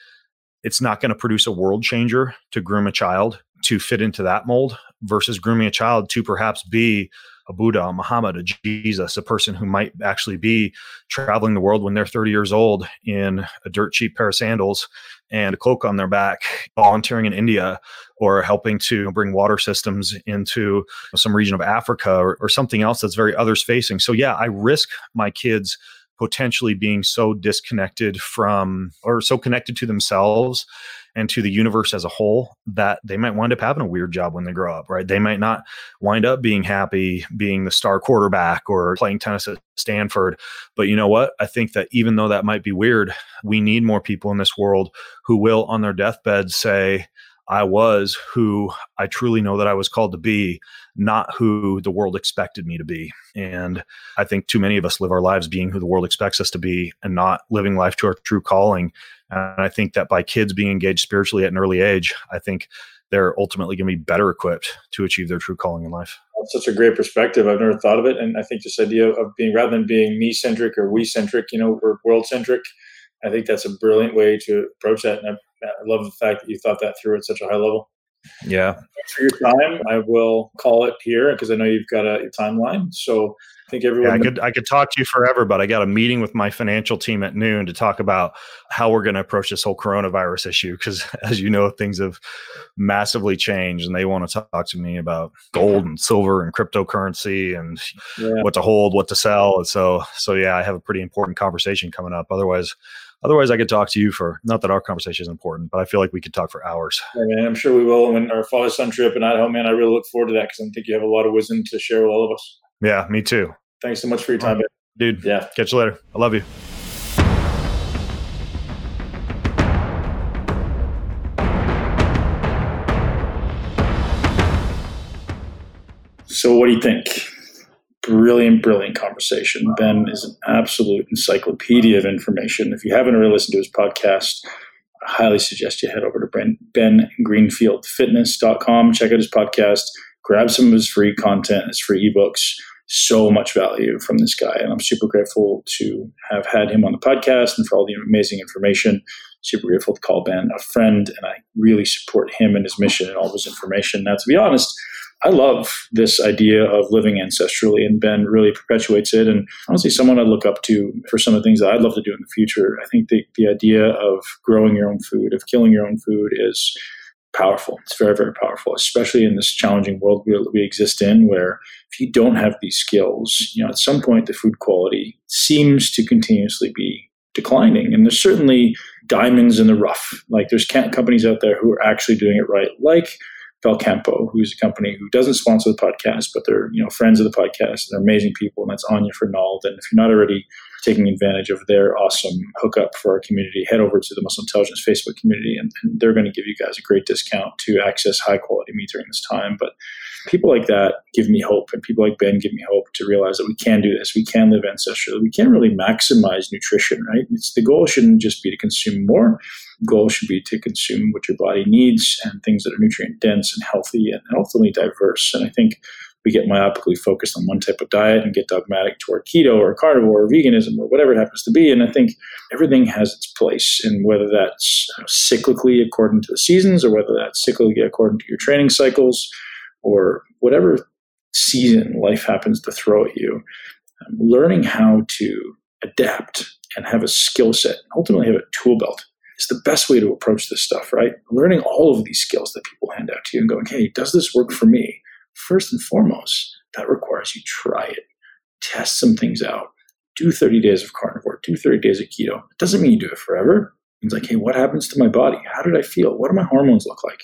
it's not going to produce a world changer to groom a child to fit into that mold versus grooming a child to perhaps be a Buddha, a Muhammad, a Jesus, a person who might actually be traveling the world when they're 30 years old in a dirt cheap pair of sandals and a cloak on their back, volunteering in India or helping to bring water systems into some region of Africa or, or something else that's very others facing. So, yeah, I risk my kids potentially being so disconnected from or so connected to themselves and to the universe as a whole that they might wind up having a weird job when they grow up, right? They might not wind up being happy being the star quarterback or playing tennis at Stanford. But you know what? I think that even though that might be weird, we need more people in this world who will, on their deathbed, say, I was who I truly know that I was called to be, not who the world expected me to be. And I think too many of us live our lives being who the world expects us to be and not living life to our true calling. And I think that by kids being engaged spiritually at an early age, I think they're ultimately going to be better equipped to achieve their true calling in life. That's such a great perspective. I've never thought of it. And I think this idea of being, rather than being me centric or we centric, you know, we're world centric. I think that's a brilliant way to approach that. And I, I love the fact that you thought that through at such a high level. Yeah. Thanks for your time. I will call it here because I know you've got a, timeline. So I think everyone. Yeah, I could I could talk to you forever, but I got a meeting with my financial team at noon to talk about how we're going to approach this whole coronavirus issue. Because as you know, things have massively changed, and they want to talk to me about gold and silver and cryptocurrency and yeah. what to hold, what to sell. And so, so yeah, I have a pretty important conversation coming up. Otherwise, Otherwise, I could talk to you for not that our conversation is important, but I feel like we could talk for hours. Yeah, man, I'm sure we will. When our father son trip in Idaho, man, I really look forward to that because I think you have a lot of wisdom to share with all of us. Yeah, me too. Thanks so much for your time, dude. Yeah, catch you later. I love you. So, what do you think? Brilliant, brilliant conversation. Ben is an absolute encyclopedia of information. If you haven't already listened to his podcast, I highly suggest you head over to Ben, bengreenfieldfitness.com, check out his podcast, grab some of his free content, his free ebooks. So much value from this guy. And I'm super grateful to have had him on the podcast and for all the amazing information. Super grateful to call Ben a friend. And I really support him and his mission and all of his information. Now, to be honest, I love this idea of living ancestrally, and Ben really perpetuates it. And honestly, someone I look up to for some of the things that I'd love to do in the future. I think the, the idea of growing your own food, of killing your own food, is powerful. It's very, very powerful, especially in this challenging world we, we exist in, where if you don't have these skills, you know, at some point the food quality seems to continuously be declining. And there's certainly diamonds in the rough. Like there's companies out there who are actually doing it right, like Belcampo, who's a company who doesn't sponsor the podcast, but they're you know friends of the podcast. And they're amazing people, and that's Anya Fernald. And if you're not already taking advantage of their awesome hookup for our community, head over to the Muscle Intelligence Facebook community, and, and they're going to give you guys a great discount to access high quality meat during this time. But people like that give me hope, and people like Ben give me hope to realize that we can do this. We can live ancestrally. We can really maximize nutrition, right? It's the goal shouldn't just be to consume more. The goal should be to consume what your body needs and things that are nutrient dense and healthy and ultimately diverse. And I think we get myopically focused on one type of diet and get dogmatic toward keto or carnivore or veganism or whatever it happens to be. And I think everything has its place. And whether that's cyclically according to the seasons or whether that's cyclically according to your training cycles or whatever season life happens to throw at you, um, learning how to adapt and have a skill set, ultimately have a tool belt is the best way to approach this stuff, right? Learning all of these skills that people hand out to you and going, hey, does this work for me? First and foremost, that requires you try it, test some things out, do 30 days of carnivore, do 30 days of keto. It doesn't mean you do it forever. It's like, hey, what happens to my body? How did I feel? What do my hormones look like?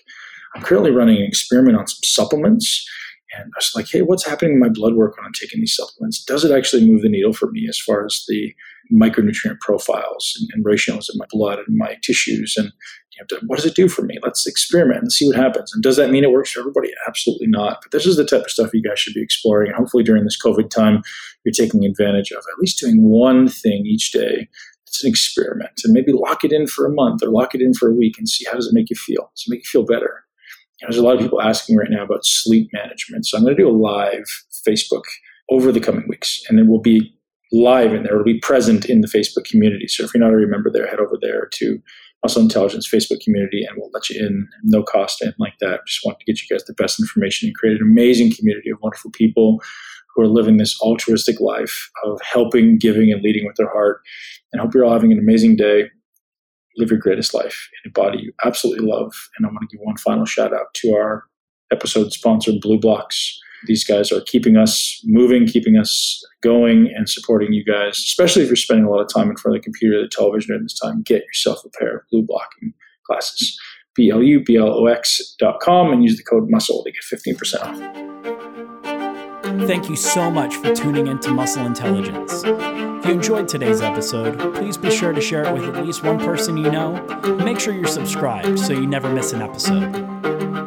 I'm currently running an experiment on some supplements. And I was like, hey, what's happening in my blood work when I'm taking these supplements? Does it actually move the needle for me as far as the micronutrient profiles and, and ratios in my blood and my tissues? And you know, what does it do for me? Let's experiment and see what happens. And does that mean it works for everybody? Absolutely not. But this is the type of stuff you guys should be exploring. And hopefully during this COVID time, you're taking advantage of at least doing one thing each day it's an experiment and maybe lock it in for a month or lock it in for a week and see how does it make you feel does it make you feel better there's a lot of people asking right now about sleep management. So I'm going to do a live Facebook over the coming weeks, and it will be live in there. It'll be present in the Facebook community. So if you're not a member there, head over there to Muscle Intelligence Facebook community, and we'll let you in, no cost, and like that. Just want to get you guys the best information and create an amazing community of wonderful people who are living this altruistic life of helping, giving, and leading with their heart. And hope you're all having an amazing day live your greatest life in a body you absolutely love. And I want to give one final shout out to our episode sponsor, BLUblox. These guys are keeping us moving, keeping us going, and supporting you guys, especially if you're spending a lot of time in front of the computer the television during this time. Get yourself a pair of blue blocking glasses. B L U B L O X dot com and use the code MUSCLE to get 15% off. Thank you so much for tuning in to Muscle Intelligence. If you enjoyed today's episode, please be sure to share it with at least one person you know. Make sure you're subscribed so you never miss an episode.